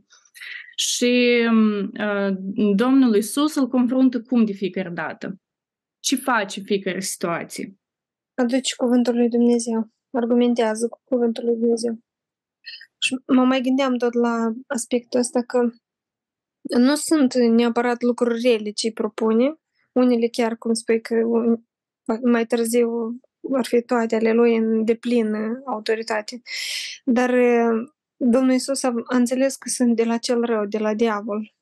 și uh, Domnul Isus îl confruntă cum de fiecare dată? Ce face fiecare situație? Aduce cuvântul lui Dumnezeu. Argumentează cu cuvântul lui Dumnezeu. Și mă mai gândeam tot la aspectul ăsta că nu sunt neapărat lucruri rele ce îi propune. Unele chiar, cum spui că mai târziu vor fi toate ale lui în deplină autoritate. Dar uh, Domnul Iisus a, a înțeles că sunt de la cel rău, de la diavol.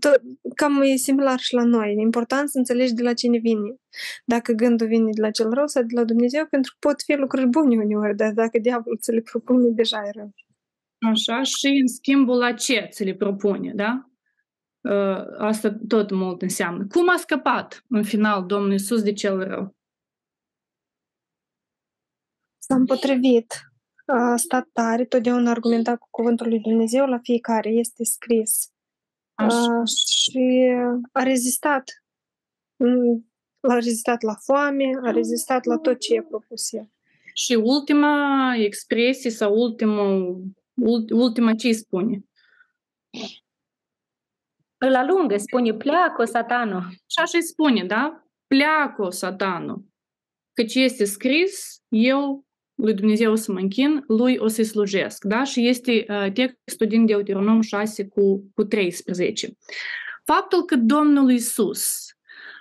Tot, cam e similar și la noi. E important să înțelegi de la cine vine. Dacă gândul vine de la cel rău sau de la Dumnezeu, pentru că pot fi lucruri bune uneori, dar dacă diavolul ți le propune, deja e rău. Așa, și în schimbul la ce ți le propune, da? Asta tot mult înseamnă. Cum a scăpat în final Domnul Iisus de cel rău? S-a împotrivit. A stat tare, totdeauna argumenta cu cuvântul lui Dumnezeu la fiecare. Este scris. Așa. și a rezistat. A rezistat la foame, a rezistat la tot ce i-a propus el. Și ultima expresie sau ultima, ultima ce îi spune? Îl alungă, spune, pleacă, satanul. Și așa îi spune, da? Pleacă, satanul. Căci este scris, eu lui Dumnezeu o să mă închin, lui o să-i slujesc. Da? Și este uh, textul din Deuteronom 6 cu, cu 13. Faptul că Domnul Isus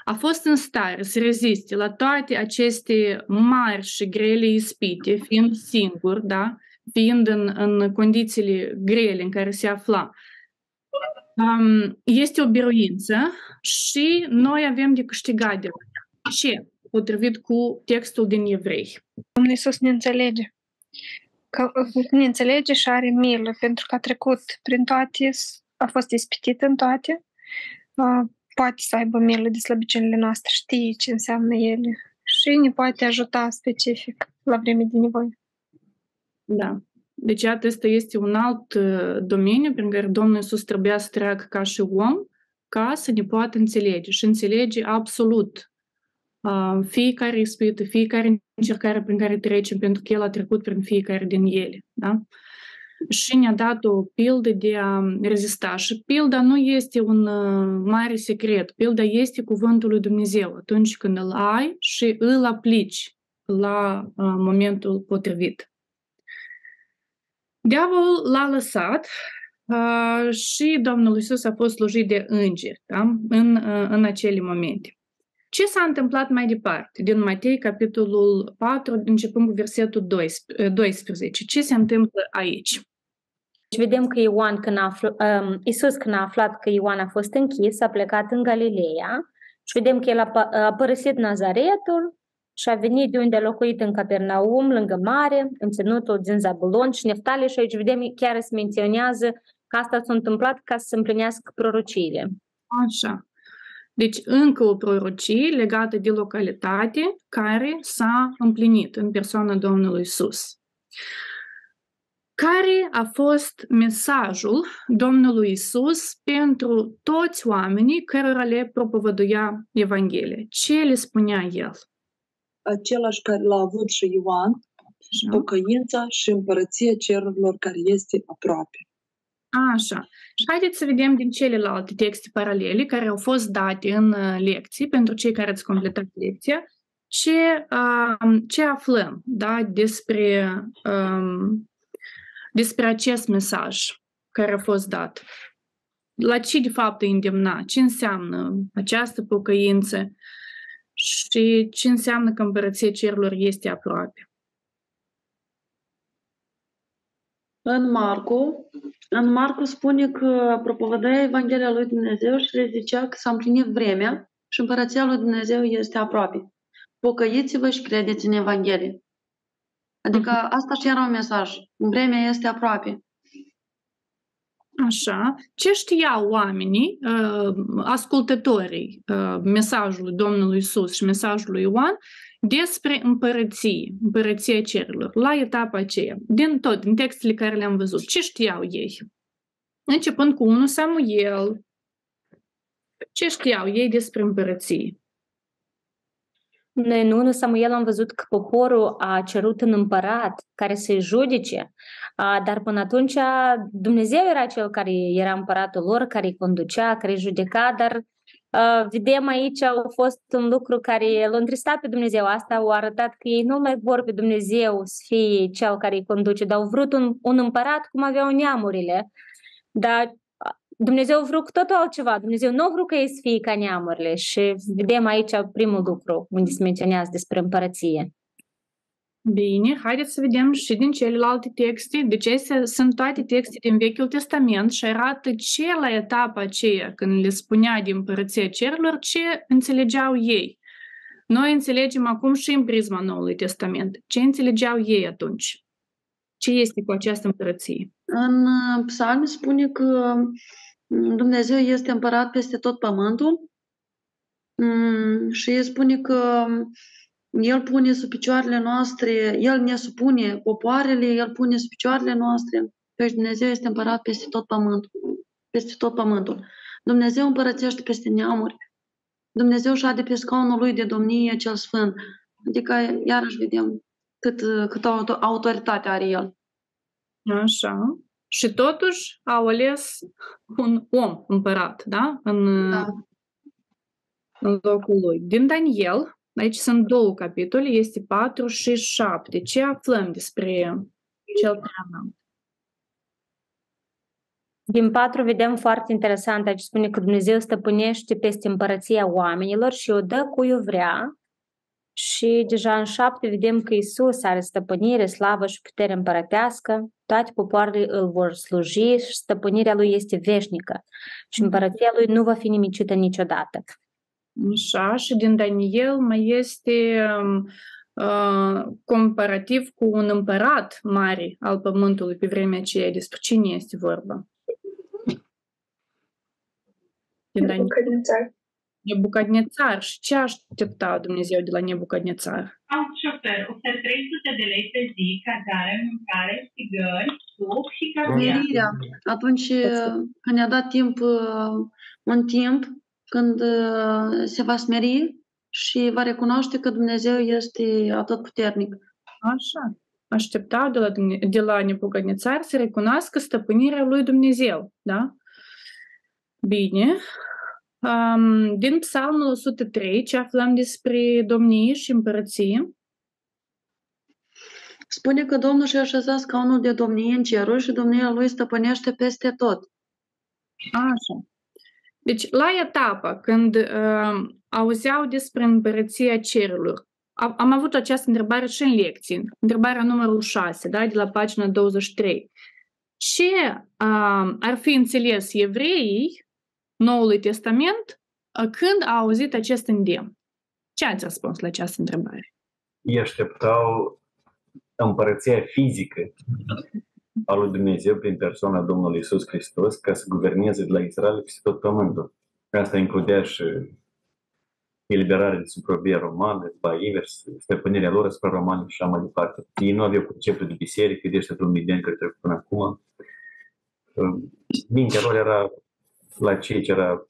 a fost în stare să reziste la toate aceste mari și grele ispite, fiind singur, da? fiind în, în condițiile grele în care se afla, um, este o biruință și noi avem de câștigat de la Ce? Potrivit cu textul din Evrei. Domnul Iisus ne înțelege. Că ne înțelege și are milă pentru că a trecut prin toate, a fost ispitit în toate, poate să aibă milă de slăbiciunile noastre, știe ce înseamnă ele și ne poate ajuta specific la vreme de nevoie. Da. Deci, iată, ăsta este un alt domeniu prin care Domnul Iisus trebuia să treacă ca și om, ca să ne poată înțelege și înțelege absolut fiecare ispită, fiecare încercare prin care trecem, pentru că El a trecut prin fiecare din ele. Da? Și ne-a dat o pildă de a rezista. Și pilda nu este un mare secret. Pilda este cuvântul lui Dumnezeu atunci când îl ai și îl aplici la momentul potrivit. Diavolul l-a lăsat uh, și Domnul Iisus a fost slujit de îngeri da? în, uh, în acele momente. Ce s-a întâmplat mai departe? Din Matei, capitolul 4, începând cu versetul 12. Ce se întâmplă aici? Și vedem că Ioan, când a afl- um, Iisus, când a aflat că Ioan a fost închis, a plecat în Galileea și vedem că el a, a părăsit Nazaretul și a venit de unde a locuit în Capernaum, lângă mare, în ținutul din Zabulon și Neftali și aici vedem chiar se menționează că asta s-a întâmplat ca să se împlinească prorociile. Așa. Deci încă o prorocie legată de localitate care s-a împlinit în persoana Domnului Isus. Care a fost mesajul Domnului Isus pentru toți oamenii cărora le propovăduia Evanghelia? Ce le spunea El? Același care l-a avut și Ioan, pocăința și împărăția cerurilor care este aproape. Așa. Și haideți să vedem din celelalte texte paralele care au fost date în lecții pentru cei care ați completat lecția, ce, uh, ce aflăm da, despre, um, despre acest mesaj care a fost dat. La ce de fapt îi îndemna? Ce înseamnă această pocăință? Și ce înseamnă că împărăția cerurilor este aproape? În Marcu, în Marcu spune că propovădea Evanghelia lui Dumnezeu și le zicea că s-a împlinit vremea și împărăția lui Dumnezeu este aproape. Pocăiți-vă și credeți în Evanghelie. Adică asta și era un mesaj. Vremea este aproape. Așa. Ce știau oamenii, ascultătorii mesajului Domnului Isus și mesajului Ioan despre împărăție, împărăția cerurilor, la etapa aceea, din tot, din textele care le-am văzut. Ce știau ei? Începând cu 1 Samuel, ce știau ei despre împărăție? Noi în 1 Samuel am văzut că poporul a cerut un împărat care să-i judece, dar până atunci Dumnezeu era cel care era împăratul lor, care îi conducea, care îi judeca, dar vedem aici a fost un lucru care l-a întristat pe Dumnezeu. Asta au arătat că ei nu mai vor pe Dumnezeu să fie cel care îi conduce, dar au vrut un, un împărat cum aveau neamurile. Dar Dumnezeu a vrut cu totul altceva. Dumnezeu nu a vrut ca ei să fie ca neamurile și vedem aici primul lucru unde se menționează despre împărăție. Bine, haideți să vedem și din celelalte texte. Deci acestea sunt toate texte din Vechiul Testament și arată ce la etapa aceea, când le spunea din împărăția cerurilor, ce înțelegeau ei. Noi înțelegem acum și în prisma Noului Testament. Ce înțelegeau ei atunci? Ce este cu această împărăție? În psalmi spune că Dumnezeu este împărat peste tot pământul și spune că El pune sub picioarele noastre, El ne supune popoarele, El pune sub picioarele noastre. Deci Dumnezeu este împărat peste tot pământul. Peste tot pământul. Dumnezeu împărățește peste neamuri. Dumnezeu șade pe scaunul lui de domnie cel sfânt. Adică, iarăși vedem cât, cât autoritate are el. Așa. Și totuși au ales un om împărat, da? În, da. în locul lui. Din Daniel, aici sunt două capitole, este 4 și 7. Ce aflăm despre cel preanalt? Din patru vedem foarte interesant, aici spune că Dumnezeu stăpânește peste împărăția oamenilor și o dă cui o vrea. Și deja în șapte vedem că Isus are stăpânire, slavă și putere împărătească, toate popoarele îl vor sluji și stăpânirea lui este veșnică și împărăția lui nu va fi nimicită niciodată. Așa, și din Daniel mai este uh, comparativ cu un împărat mare al pământului pe vremea aceea. Despre cine este vorba? Nebucadnețar. Nebucadnețar. Și ce aștepta Dumnezeu de la Nebucadnețar? Am și ofer, ofer 300 de lei pe zi, cazare, mâncare, țigări, suc și Merirea. Atunci când ne-a dat timp, un timp, când se va smeri și va recunoaște că Dumnezeu este atât puternic. Așa. Aștepta de la, de la Nebucadnețar să recunoască stăpânirea lui Dumnezeu, da? Bine. Um, din Psalmul 103, ce aflăm despre domnie și împărăție? Spune că Domnul și-a așezat scaunul de domnie în cerul și domnia lui stăpânește peste tot. Așa. Deci, la etapa când uh, auzeau despre împărăția cerurilor, am avut această întrebare și în lecții, întrebarea numărul 6, da, de la pagina 23. Ce uh, ar fi înțeles evreii Noului Testament când a auzit acest îndemn? Ce ați răspuns la această întrebare? Ei așteptau împărăția fizică a lui Dumnezeu prin persoana Domnului Isus Hristos ca să guverneze de la Israel peste tot pământul. Asta includea și eliberarea de supravie romană, ba invers, stăpânirea lor asupra romani și așa mai departe. Ei nu aveau conceptul de biserică, de ăștia drum de ani care trecut până acum. Mintea lor era la ceea ce era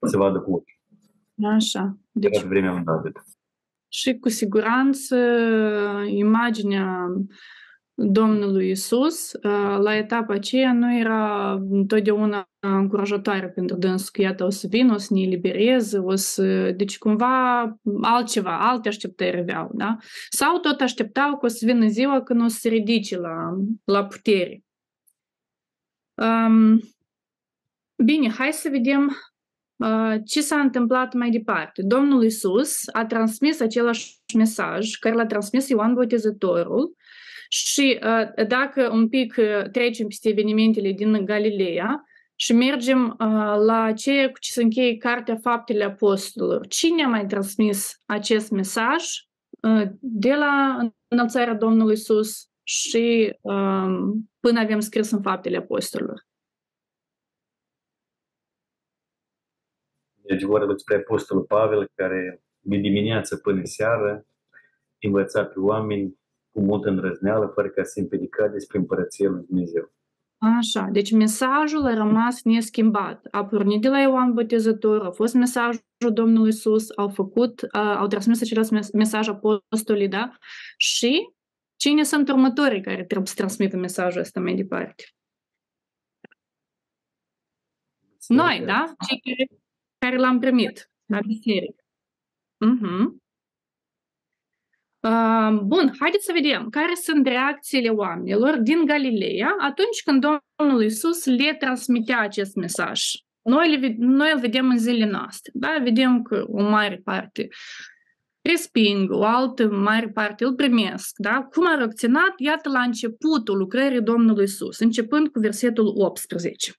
să vadă cu ochi. Așa. Deci, era vremea lui David. Și cu siguranță imaginea Domnului Isus la etapa aceea nu era întotdeauna încurajatoare pentru dânsul că iată o să vin, o să ne elibereze, o să... Deci cumva altceva, alte așteptări aveau, da? Sau tot așteptau că o să vină ziua când o să se ridice la, la putere. Um, Bine, hai să vedem uh, ce s-a întâmplat mai departe. Domnul Isus a transmis același mesaj care l-a transmis Ioan Botezătorul și uh, dacă un pic uh, trecem peste evenimentele din Galileea și mergem uh, la ceea cu ce se încheie Cartea Faptele Apostolilor, cine a mai transmis acest mesaj uh, de la înălțarea Domnului Isus și uh, până avem scris în Faptele Apostolilor? Deci vorba despre Apostolul Pavel, care de dimineață până seară învăța pe oameni cu multă îndrăzneală, fără ca să împiedica despre împărăția lui Dumnezeu. Așa, deci mesajul a rămas neschimbat. A pornit de la Ioan Botezător, a fost mesajul Domnului Isus, au făcut, au transmis același mesaj apostolii, da? Și cine sunt următorii care trebuie să transmită mesajul ăsta mai departe? Noi, da? Cei care care l-am primit la biserică. Uh-huh. Uh, bun, haideți să vedem care sunt reacțiile oamenilor din Galileea atunci când Domnul Iisus le transmitea acest mesaj. Noi, le, noi îl vedem în zilele noastre, da? Vedem că o mare parte resping, o altă mare parte îl primesc. Da? Cum a reacționat? Iată la începutul lucrării Domnului Isus, începând cu versetul 18.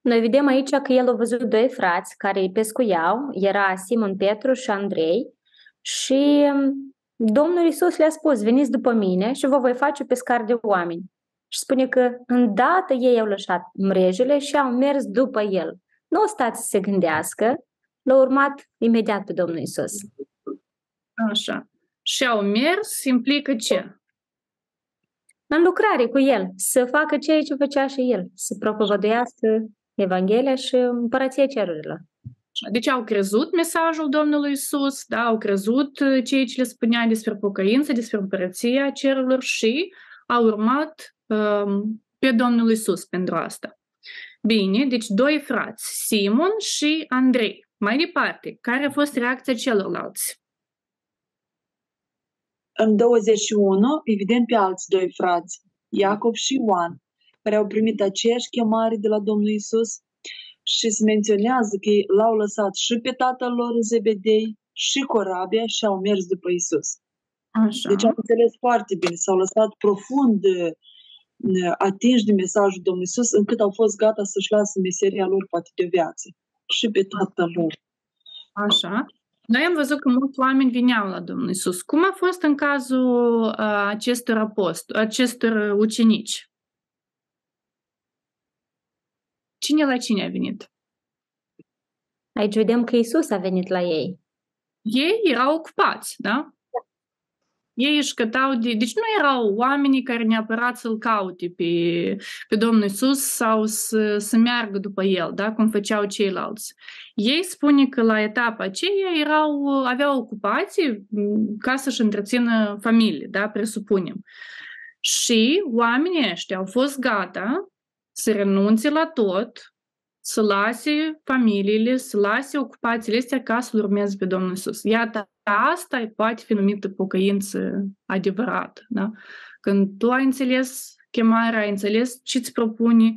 Noi vedem aici că el a văzut doi frați care îi pescuiau, era Simon Petru și Andrei, și Domnul Isus le-a spus, veniți după mine și vă voi face pescar de oameni. Și spune că îndată ei au lăsat mrejele și au mers după el. Nu o stați să se gândească, l-au urmat imediat pe Domnul Isus. Așa. Și au mers implică ce? În lucrare cu el, să facă ceea ce făcea și el, să propovăduiască Evanghelia și împărăția cerurilor. Deci au crezut mesajul Domnului Isus, da, au crezut ceea ce le spunea despre pocăință, despre împărăția cerurilor și au urmat um, pe Domnul Isus pentru asta. Bine, deci doi frați, Simon și Andrei. Mai departe, care a fost reacția celorlalți? În 21, evident pe alți doi frați, Iacov și Ioan, care au primit aceeași chemare de la Domnul Isus și se menționează că l-au lăsat și pe tatăl lor Zebedei și corabia și au mers după Isus. Așa. Deci au înțeles foarte bine, s-au lăsat profund atinși de mesajul Domnului Isus, încât au fost gata să-și lasă meseria lor poate de viață și pe tatăl lor. Așa. Noi am văzut că mulți oameni vineau la Domnul Isus. Cum a fost în cazul uh, acestor apostoli, acestor ucenici? Cine la cine a venit? Aici vedem că Isus a venit la ei. Ei erau ocupați, da? Ei își cătau de... Deci nu erau oamenii care neapărat să-L caute pe, pe Domnul Isus sau să, să meargă după El, da? cum făceau ceilalți. Ei spune că la etapa aceea erau, aveau ocupații ca să-și întrețină familie, da? presupunem. Și oamenii ăștia au fost gata să renunțe la tot, să lase familiile, să lase ocupațiile astea ca să-L urmeze pe Domnul Isus. Iată, asta poate fi numită pocăință adevărată. Da? Când tu ai înțeles chemarea, ai înțeles ce îți propune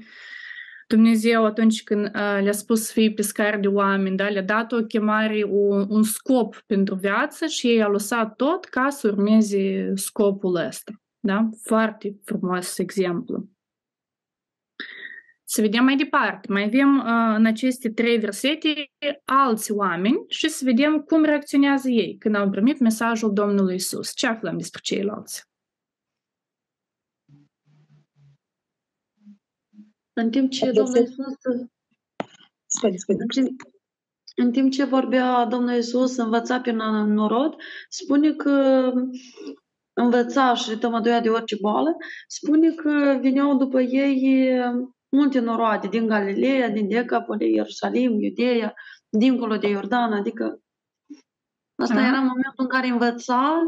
Dumnezeu atunci când uh, le-a spus să fie pescar de oameni, da? le-a dat o chemare, un, un scop pentru viață și ei au lăsat tot ca să urmeze scopul ăsta. Da? Foarte frumos exemplu. Să vedem mai departe. Mai avem uh, în aceste trei versete alți oameni și să vedem cum reacționează ei când au primit mesajul Domnului Isus. Ce aflăm despre ceilalți? În timp ce Domnul Isus Spune, spune. în timp ce vorbea Domnul Isus, învăța pe norod, spune că învăța și tămăduia de orice boală, spune că veneau după ei multe noroade din Galileea, din Decapole, Ierusalim, Iudeea, dincolo de Iordan, adică asta Aha. era momentul în care învăța,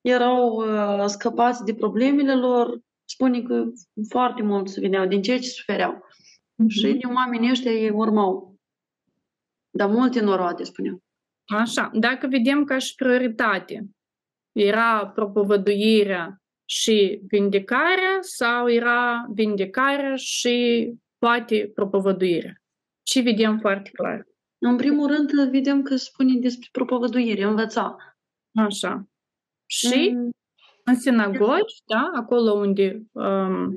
erau uh, scăpați de problemele lor, spune că foarte mulți veneau din cei ce sufereau. Și din oamenii ăștia ei urmau. Dar multe noroade, spuneau. Așa, dacă vedem ca și prioritate, era propovăduirea și vindecarea sau era vindecarea și poate propovăduirea? Ce vedem foarte clar? În primul rând, vedem că spune despre propovăduire, învăța. Așa. Și Mm, în sinagogi, da, acolo unde um,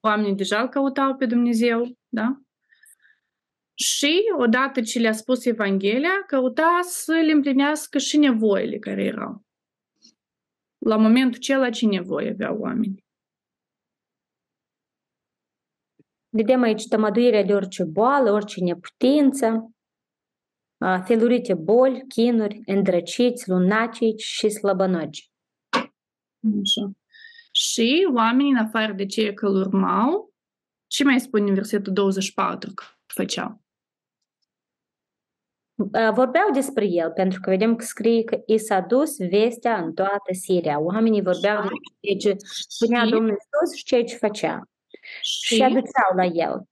oamenii deja îl căutau pe Dumnezeu, da? Și odată ce le-a spus Evanghelia, căuta să le împlinească și nevoile care erau. La momentul acela ce nevoie aveau oamenii? Vedem aici tămăduirea de orice boală, orice neputință, a, felurite boli, chinuri, îndrăciți, lunacici și slăbănogi. Așa. Și oamenii, în afară de cei că îl urmau, ce mai spune în versetul 24 că făceau? A, Vorbeau despre el, pentru că vedem că scrie că i s-a dus vestea în toată Siria. Oamenii vorbeau despre ceea ce spunea Și- Domnul Iisus și ceea ce făcea. Și Și aduceau la el.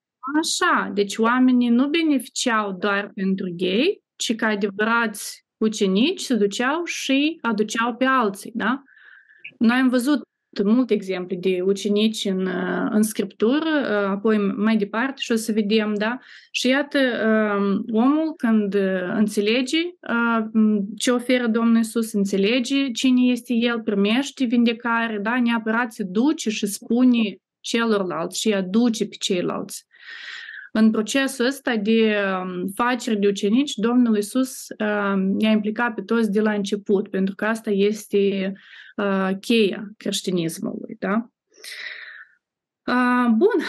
Așa, deci oamenii nu beneficiau doar pentru ei, ci ca adevărați ucenici se duceau și aduceau pe alții, da? Noi am văzut multe exemple de ucenici în, în scriptură, apoi mai departe și o să vedem, da? Și iată, omul când înțelege ce oferă Domnul Iisus, înțelege cine este El, primește vindecare, da? Neapărat se duce și spune celorlalți și aduce pe ceilalți. În procesul ăsta de facere de ucenici, Domnul Iisus i-a implicat pe toți de la început, pentru că asta este cheia creștinismului. Da? Bun,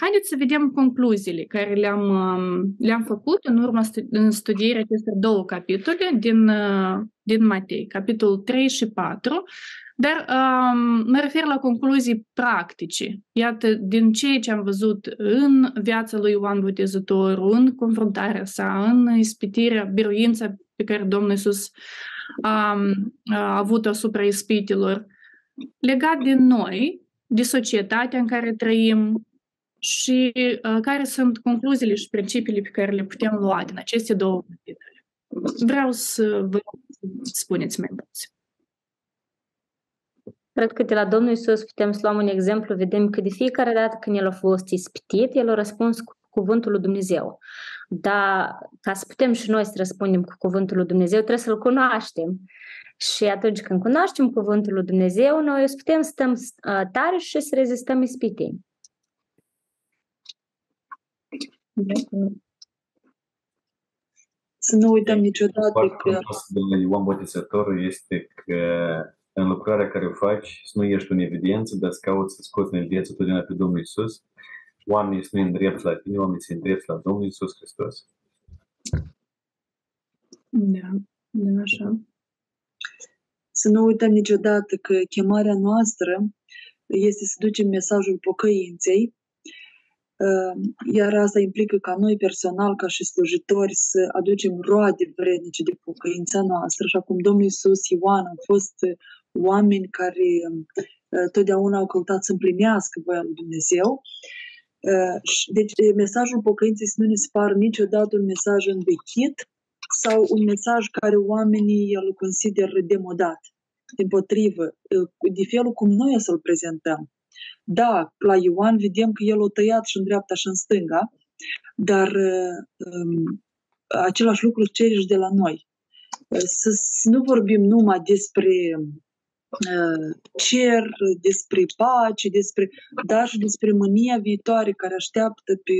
haideți să vedem concluziile care le-am, le-am făcut în urma studierii acestor două capitole din, din Matei, capitolul 3 și 4, dar um, mă refer la concluzii practice. Iată, din ceea ce am văzut în viața lui Ioan Botezător, în confruntarea sa, în ispitirea, biruința pe care Domnul Iisus a, a avut asupra ispitilor, legat de noi, de societatea în care trăim și uh, care sunt concluziile și principiile pe care le putem lua din aceste două capitole. Vreau să vă spuneți mai mulți. Cred că de la Domnul Isus putem să luăm un exemplu, vedem că de fiecare dată când El a fost ispitit, El a răspuns cu cuvântul lui Dumnezeu. Dar ca să putem și noi să răspundem cu cuvântul lui Dumnezeu, trebuie să-L cunoaștem. Și atunci când cunoaștem cuvântul lui Dumnezeu, noi o să putem să stăm tare și să rezistăm ispitei. Să nu uităm niciodată că... de Ioan Botezătorul este că în lucrarea care o faci, să nu ești în evidență, dar să cauți să scoți în evidență totdeauna pe Domnul Isus. Oamenii să nu îndrept la tine, oamenii să îndrept la Domnul Isus Hristos. Da, da, așa. Să nu uităm niciodată că chemarea noastră este să ducem mesajul pocăinței, iar asta implică ca noi personal, ca și slujitori, să aducem roade vrednice de pocăința noastră, așa cum Domnul Iisus, Ioan au fost oameni care uh, totdeauna au căutat să împlinească voia lui Dumnezeu. Uh, deci mesajul pocăinței să nu ne se pară niciodată un mesaj învechit sau un mesaj care oamenii îl consideră demodat. Din potrivă, uh, de felul cum noi o să-l prezentăm. Da, la Ioan vedem că el o tăiat și în dreapta și în stânga, dar um, același lucru cere și de la noi. Să, să nu vorbim numai despre cer, despre pace, despre, dar și despre mânia viitoare care așteaptă pe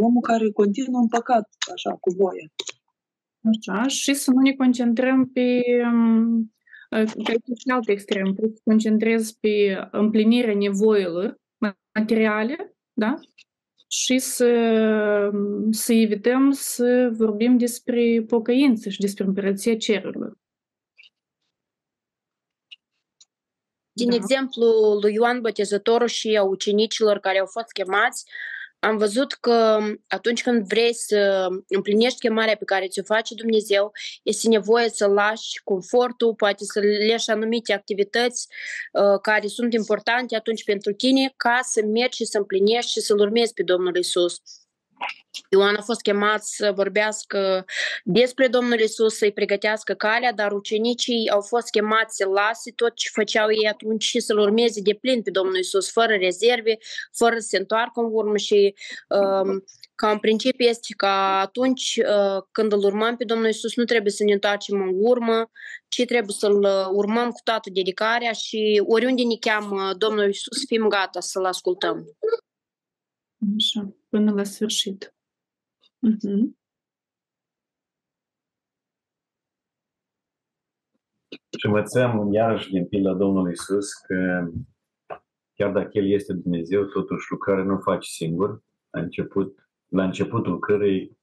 omul care continuă în păcat, așa, cu voia. Așa, și să nu ne concentrăm pe pe și alt extrem, să concentrez pe împlinirea nevoilor materiale, da? Și să, să evităm să vorbim despre pocăință și despre împărăția cerurilor. Din da. exemplu lui Ioan Botezătorul și a ucenicilor care au fost chemați, am văzut că atunci când vrei să împlinești chemarea pe care ți-o face Dumnezeu, este nevoie să lași confortul, poate să leși anumite activități uh, care sunt importante atunci pentru tine ca să mergi și să împlinești și să-L urmezi pe Domnul Isus. Ioan a fost chemat să vorbească despre Domnul Isus, să-i pregătească calea, dar ucenicii au fost chemați să lase tot ce făceau ei atunci și să-L urmeze de plin pe Domnul Isus, fără rezerve, fără să se întoarcă în urmă și um, ca în principiu este că atunci uh, când îl urmăm pe Domnul Isus nu trebuie să ne întoarcem în urmă, ci trebuie să-L urmăm cu toată dedicarea și oriunde ne cheamă Domnul Isus, fim gata să-L ascultăm. Așa, până la sfârșit. Uh-huh. Și învățăm iarăși din pila Domnului Isus că chiar dacă El este Dumnezeu, totuși lucrarea nu face singur. La, început, la începutul cărei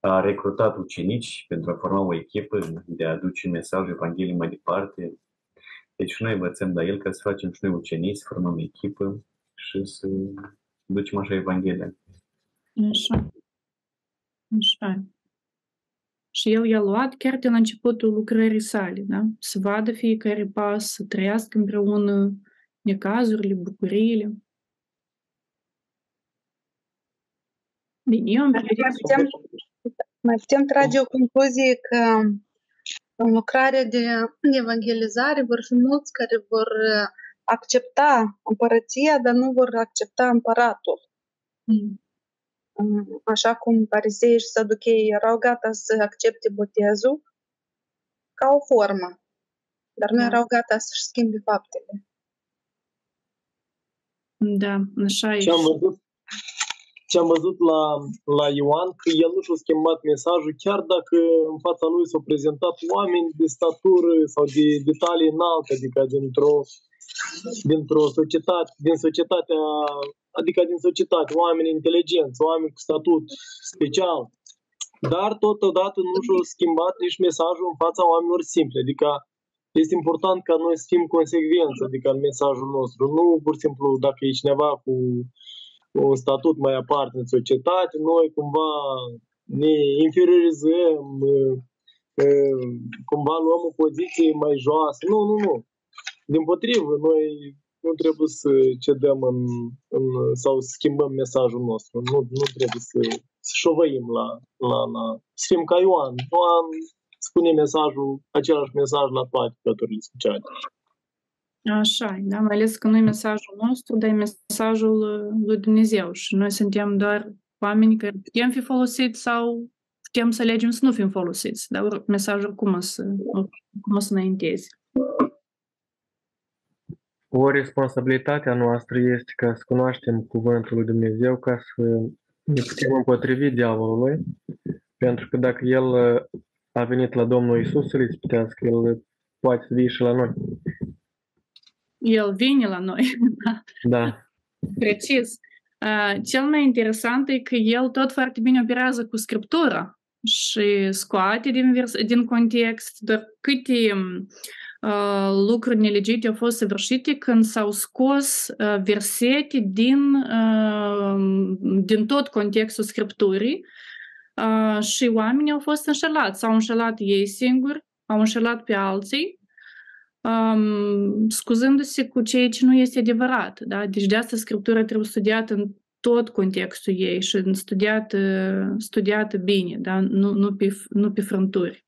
a recrutat ucenici pentru a forma o echipă de a aduce mesajul Evangheliei mai departe. Deci noi învățăm de El ca să facem și noi ucenici, să formăm echipă și să ducem așa Evanghelia. Așa. Așa. Și el i-a luat chiar din începutul lucrării sale, da? Să vadă fiecare pas, să trăiască împreună necazurile, bucuriile. Bine, eu am mai putem, mai putem trage o concluzie că în lucrarea de evangelizare vor fi mulți care vor uh, accepta împărăția, dar nu vor accepta împăratul. Mm. Um, Așa cum farisei și saduchei erau gata să accepte botezul ca o formă, dar nu Da. erau gata să-și schimbe faptele. Da, așa e. Ce am văzut, ce am văzut la, la Ioan, că el nu și-a schimbat mesajul, chiar dacă în fața lui s-au prezentat oameni de statură sau de detalii înalte, adică dintr-o, dintr-o societate, din societatea, adică din societate, oameni inteligenți, oameni cu statut special. Dar totodată nu și-a schimbat nici mesajul în fața oamenilor simple, adică este important ca noi să fim consecvenți, adică în mesajul nostru. Nu pur și simplu dacă e cineva cu un statut mai aparte în societate, noi cumva ne inferiorizăm, uh, uh, cumva luăm o poziție mai joasă. Nu, nu, nu. Din potrivă, noi nu trebuie să cedăm în, în, sau să schimbăm mesajul nostru. Nu, nu trebuie să, să șovăim la, la, la... Să fim ca Ioan. Ioan spune mesajul, același mesaj la toate păturile speciale. Așa e, da, mai ales că nu e mesajul nostru, dar e mesajul uh, lui Dumnezeu și noi suntem doar oameni care putem fi folosiți sau putem să alegem să nu fim folosiți, dar or- mesajul cum o să, cum o să înainteze. O responsabilitatea noastră este ca să cunoaștem Cuvântul lui Dumnezeu, ca să ne putem împotrivi diavolului, pentru că dacă el uh, a venit la Domnul Isus să-l ispitească, el poate să vie și la noi. El vine la noi, da, Da, precis. Uh, Cel mai interesant e că el tot foarte bine operează cu scriptura și scoate din, vers- din context doar câte uh, lucruri nelegite au fost săvârșite când s-au scos uh, versete din, uh, din tot contextul scripturii uh, și oamenii au fost înșelați. S-au înșelat ei singuri, au înșelat pe alții um, scuzându-se cu ceea ce nu este adevărat. Da? Deci de asta Scriptura trebuie studiată în tot contextul ei și studiată, studiată bine, da? nu, nu, pe, nu pe frânturi.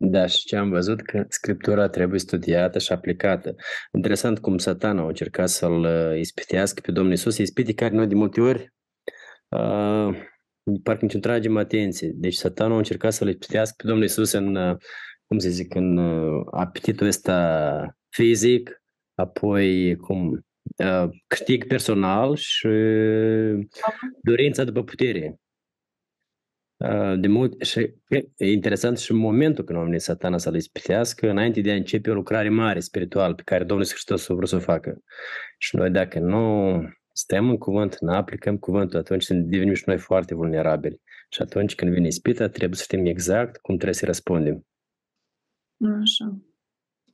Da, și ce am văzut că Scriptura trebuie studiată și aplicată. Interesant cum satana a încercat să-l uh, ispitească pe Domnul Isus, ispite care noi de multe ori uh, parcă nici nu tragem atenție. Deci satana a încercat să-l ispitească pe Domnul Isus în, uh, cum să zic, în uh, apetitul ăsta fizic, apoi cum uh, câștig personal și dorința după putere. Uh, De mult, și e interesant și momentul când a venit satana să-l ispitească, înainte de a începe o lucrare mare spirituală pe care Domnul Iisus Hristos a vrut să o facă. Și noi dacă nu stăm în cuvânt, nu aplicăm cuvântul, atunci devenim și noi foarte vulnerabili. Și atunci când vine ispita, trebuie să știm exact cum trebuie să răspundem. Așa.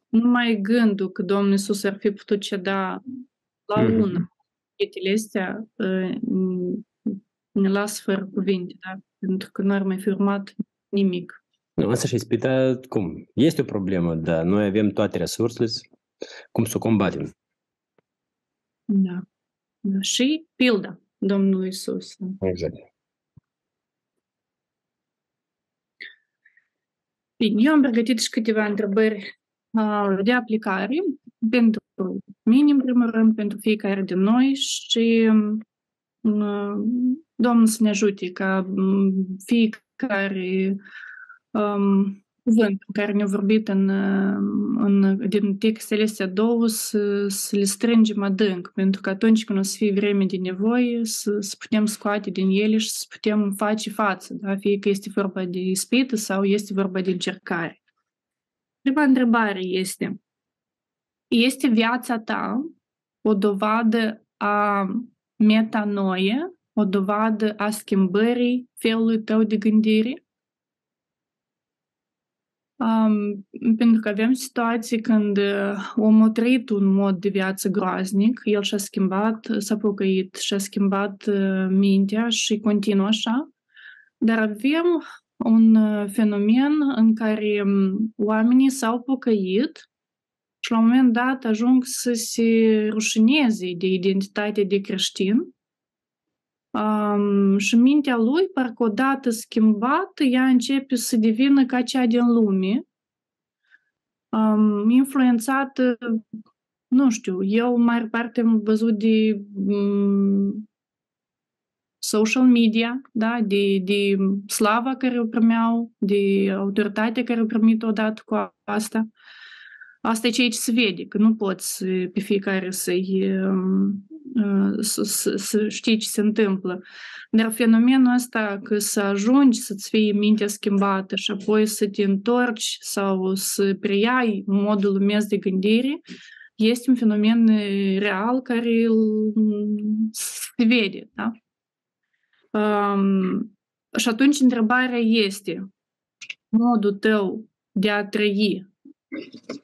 Numai gândul că Domnul Iisus ar fi putut ceda la Mhm. una chestiile astea uh, ne lasă fără cuvinte, da? pentru că nu ar mai fi urmat nimic. Nu, asta și ispita, cum? Este o problemă, dar noi avem toate resursele, cum să o combatem. Da. da. Și pilda Domnului Iisus. Exact. Bine, eu am pregătit și câteva întrebări uh, de aplicare pentru mine, în primul rând, pentru fiecare din noi și uh, Domnul să ne ajute ca um, fiecare um, cuvânt pe care ne-a vorbit în, uh, în, din textele astea două să, să le strângem adânc, pentru că atunci când o să fie vreme de nevoie să, să putem scoate din ele și să putem face față, da? fie că este vorba de ispită sau este vorba de încercare. Prima întrebare este, este viața ta o dovadă a metanoie, o dovadă a schimbării felului tău de gândire? Um, pentru că avem situații când uh, omul a trăit un mod de viață groaznic, el și-a schimbat, s-a pocăit, și-a schimbat uh, mintea și continuă așa, dar avem un uh, fenomen în care um, oamenii s-au pocăit și la un moment dat ajung să se rușineze de identitate de creștin um, și mintea lui, parcă odată schimbată, ea începe să devină ca cea din lume um, influențat, nu știu, eu mai parte am văzut de um, social media, da, de, de slava care o primeau, de autoritatea care o primit odată cu asta. Asta e ceea ce se vede, că nu poți pe fiecare să-i să, să, să știi ce se întâmplă. Dar fenomenul ăsta că să ajungi să-ți fie mintea schimbată și apoi să te întorci sau să preiai modul lumesc de gândire, este un fenomen real care se vede. Da? Um, și atunci întrebarea este modul tău de a trăi, uh,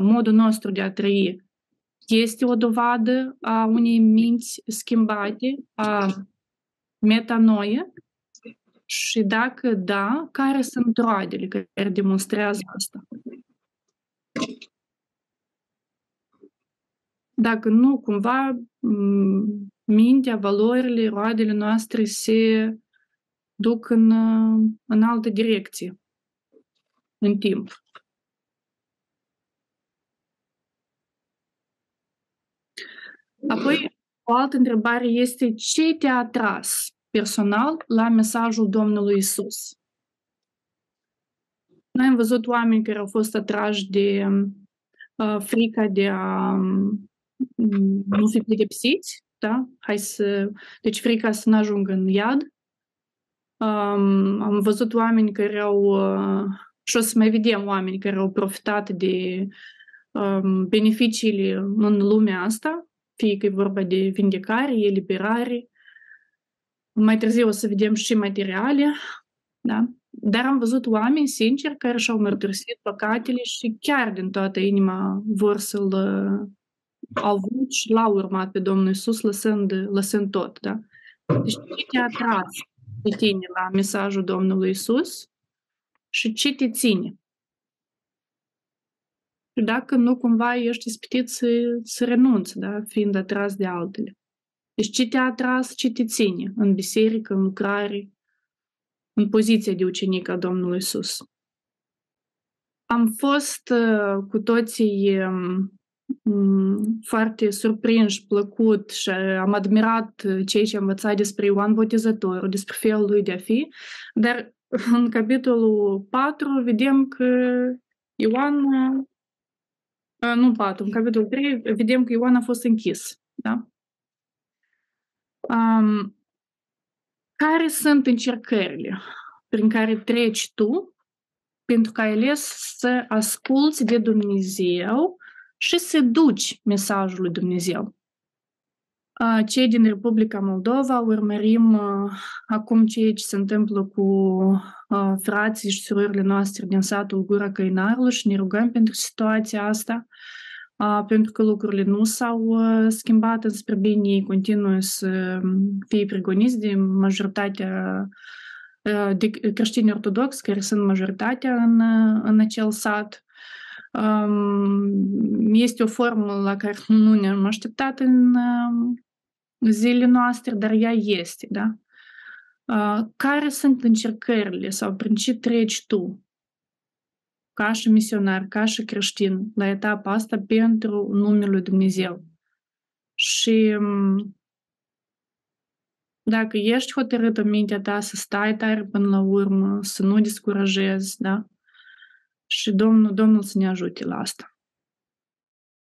modul nostru de a trăi, este o dovadă a unei minți schimbate, a metanoie? Și dacă da, care sunt roadele care demonstrează asta? Dacă nu, cumva mintea, valorile, roadele noastre se duc în, în altă direcție în timp. Apoi, o altă întrebare este ce te-a atras personal la mesajul Domnului Isus? Noi am văzut oameni care au fost atrași de uh, frica de a um, nu fi pedepsiți, da? Hai să... Deci frica să nu ajungă în iad. Um, am văzut oameni care au... Uh, și o să mai vedem oameni care au profitat de um, beneficiile în lumea asta, fie că e vorba de vindecare, eliberare. Mai târziu o să vedem și materiale, da? Dar am văzut oameni sinceri care și-au mărturisit păcatele și chiar din toată inima vor să-L au vrut și l-au urmat pe Domnul Isus lăsând, lăsând tot, da? Deci ce te-a atras pe tine la mesajul Domnului Isus și ce te ține? Și dacă nu cumva ești ispitit să, să renunți, da? fiind atras de altele. Deci ce te-a atras, ce te ține în biserică, în lucrare, în poziția de ucenic a Domnului Isus. Am fost uh, cu toții um, foarte surprinși, plăcut și am admirat ceea ce am învățat despre Ioan Botezătorul, despre felul lui de a fi, dar în capitolul 4 vedem că Ioan nu 4, în capitolul 3 vedem că Ioan a fost închis. Da? Um, care sunt încercările prin care treci tu pentru că ai ales să asculți de Dumnezeu și să duci mesajul lui Dumnezeu? Cei din Republica Moldova urmărim acum ceea ce se întâmplă cu frații și surorile noastre din satul Gura Căinarului și ne rugăm pentru situația asta, pentru că lucrurile nu s-au schimbat înspre bine, ei continuă să fie pregoniți de majoritatea de creștini ortodoxi, care sunt majoritatea în, în acel sat. Este o formă la care nu ne-am așteptat în zilele noastre, dar ea este, da? Care sunt încercările sau prin ce treci tu ca și misionar, ca și creștin la etapa asta pentru numele lui Dumnezeu? Și dacă ești hotărât în mintea ta să stai tare până la urmă, să nu descurajezi, da? Și Domnul, Domnul să ne ajute la asta.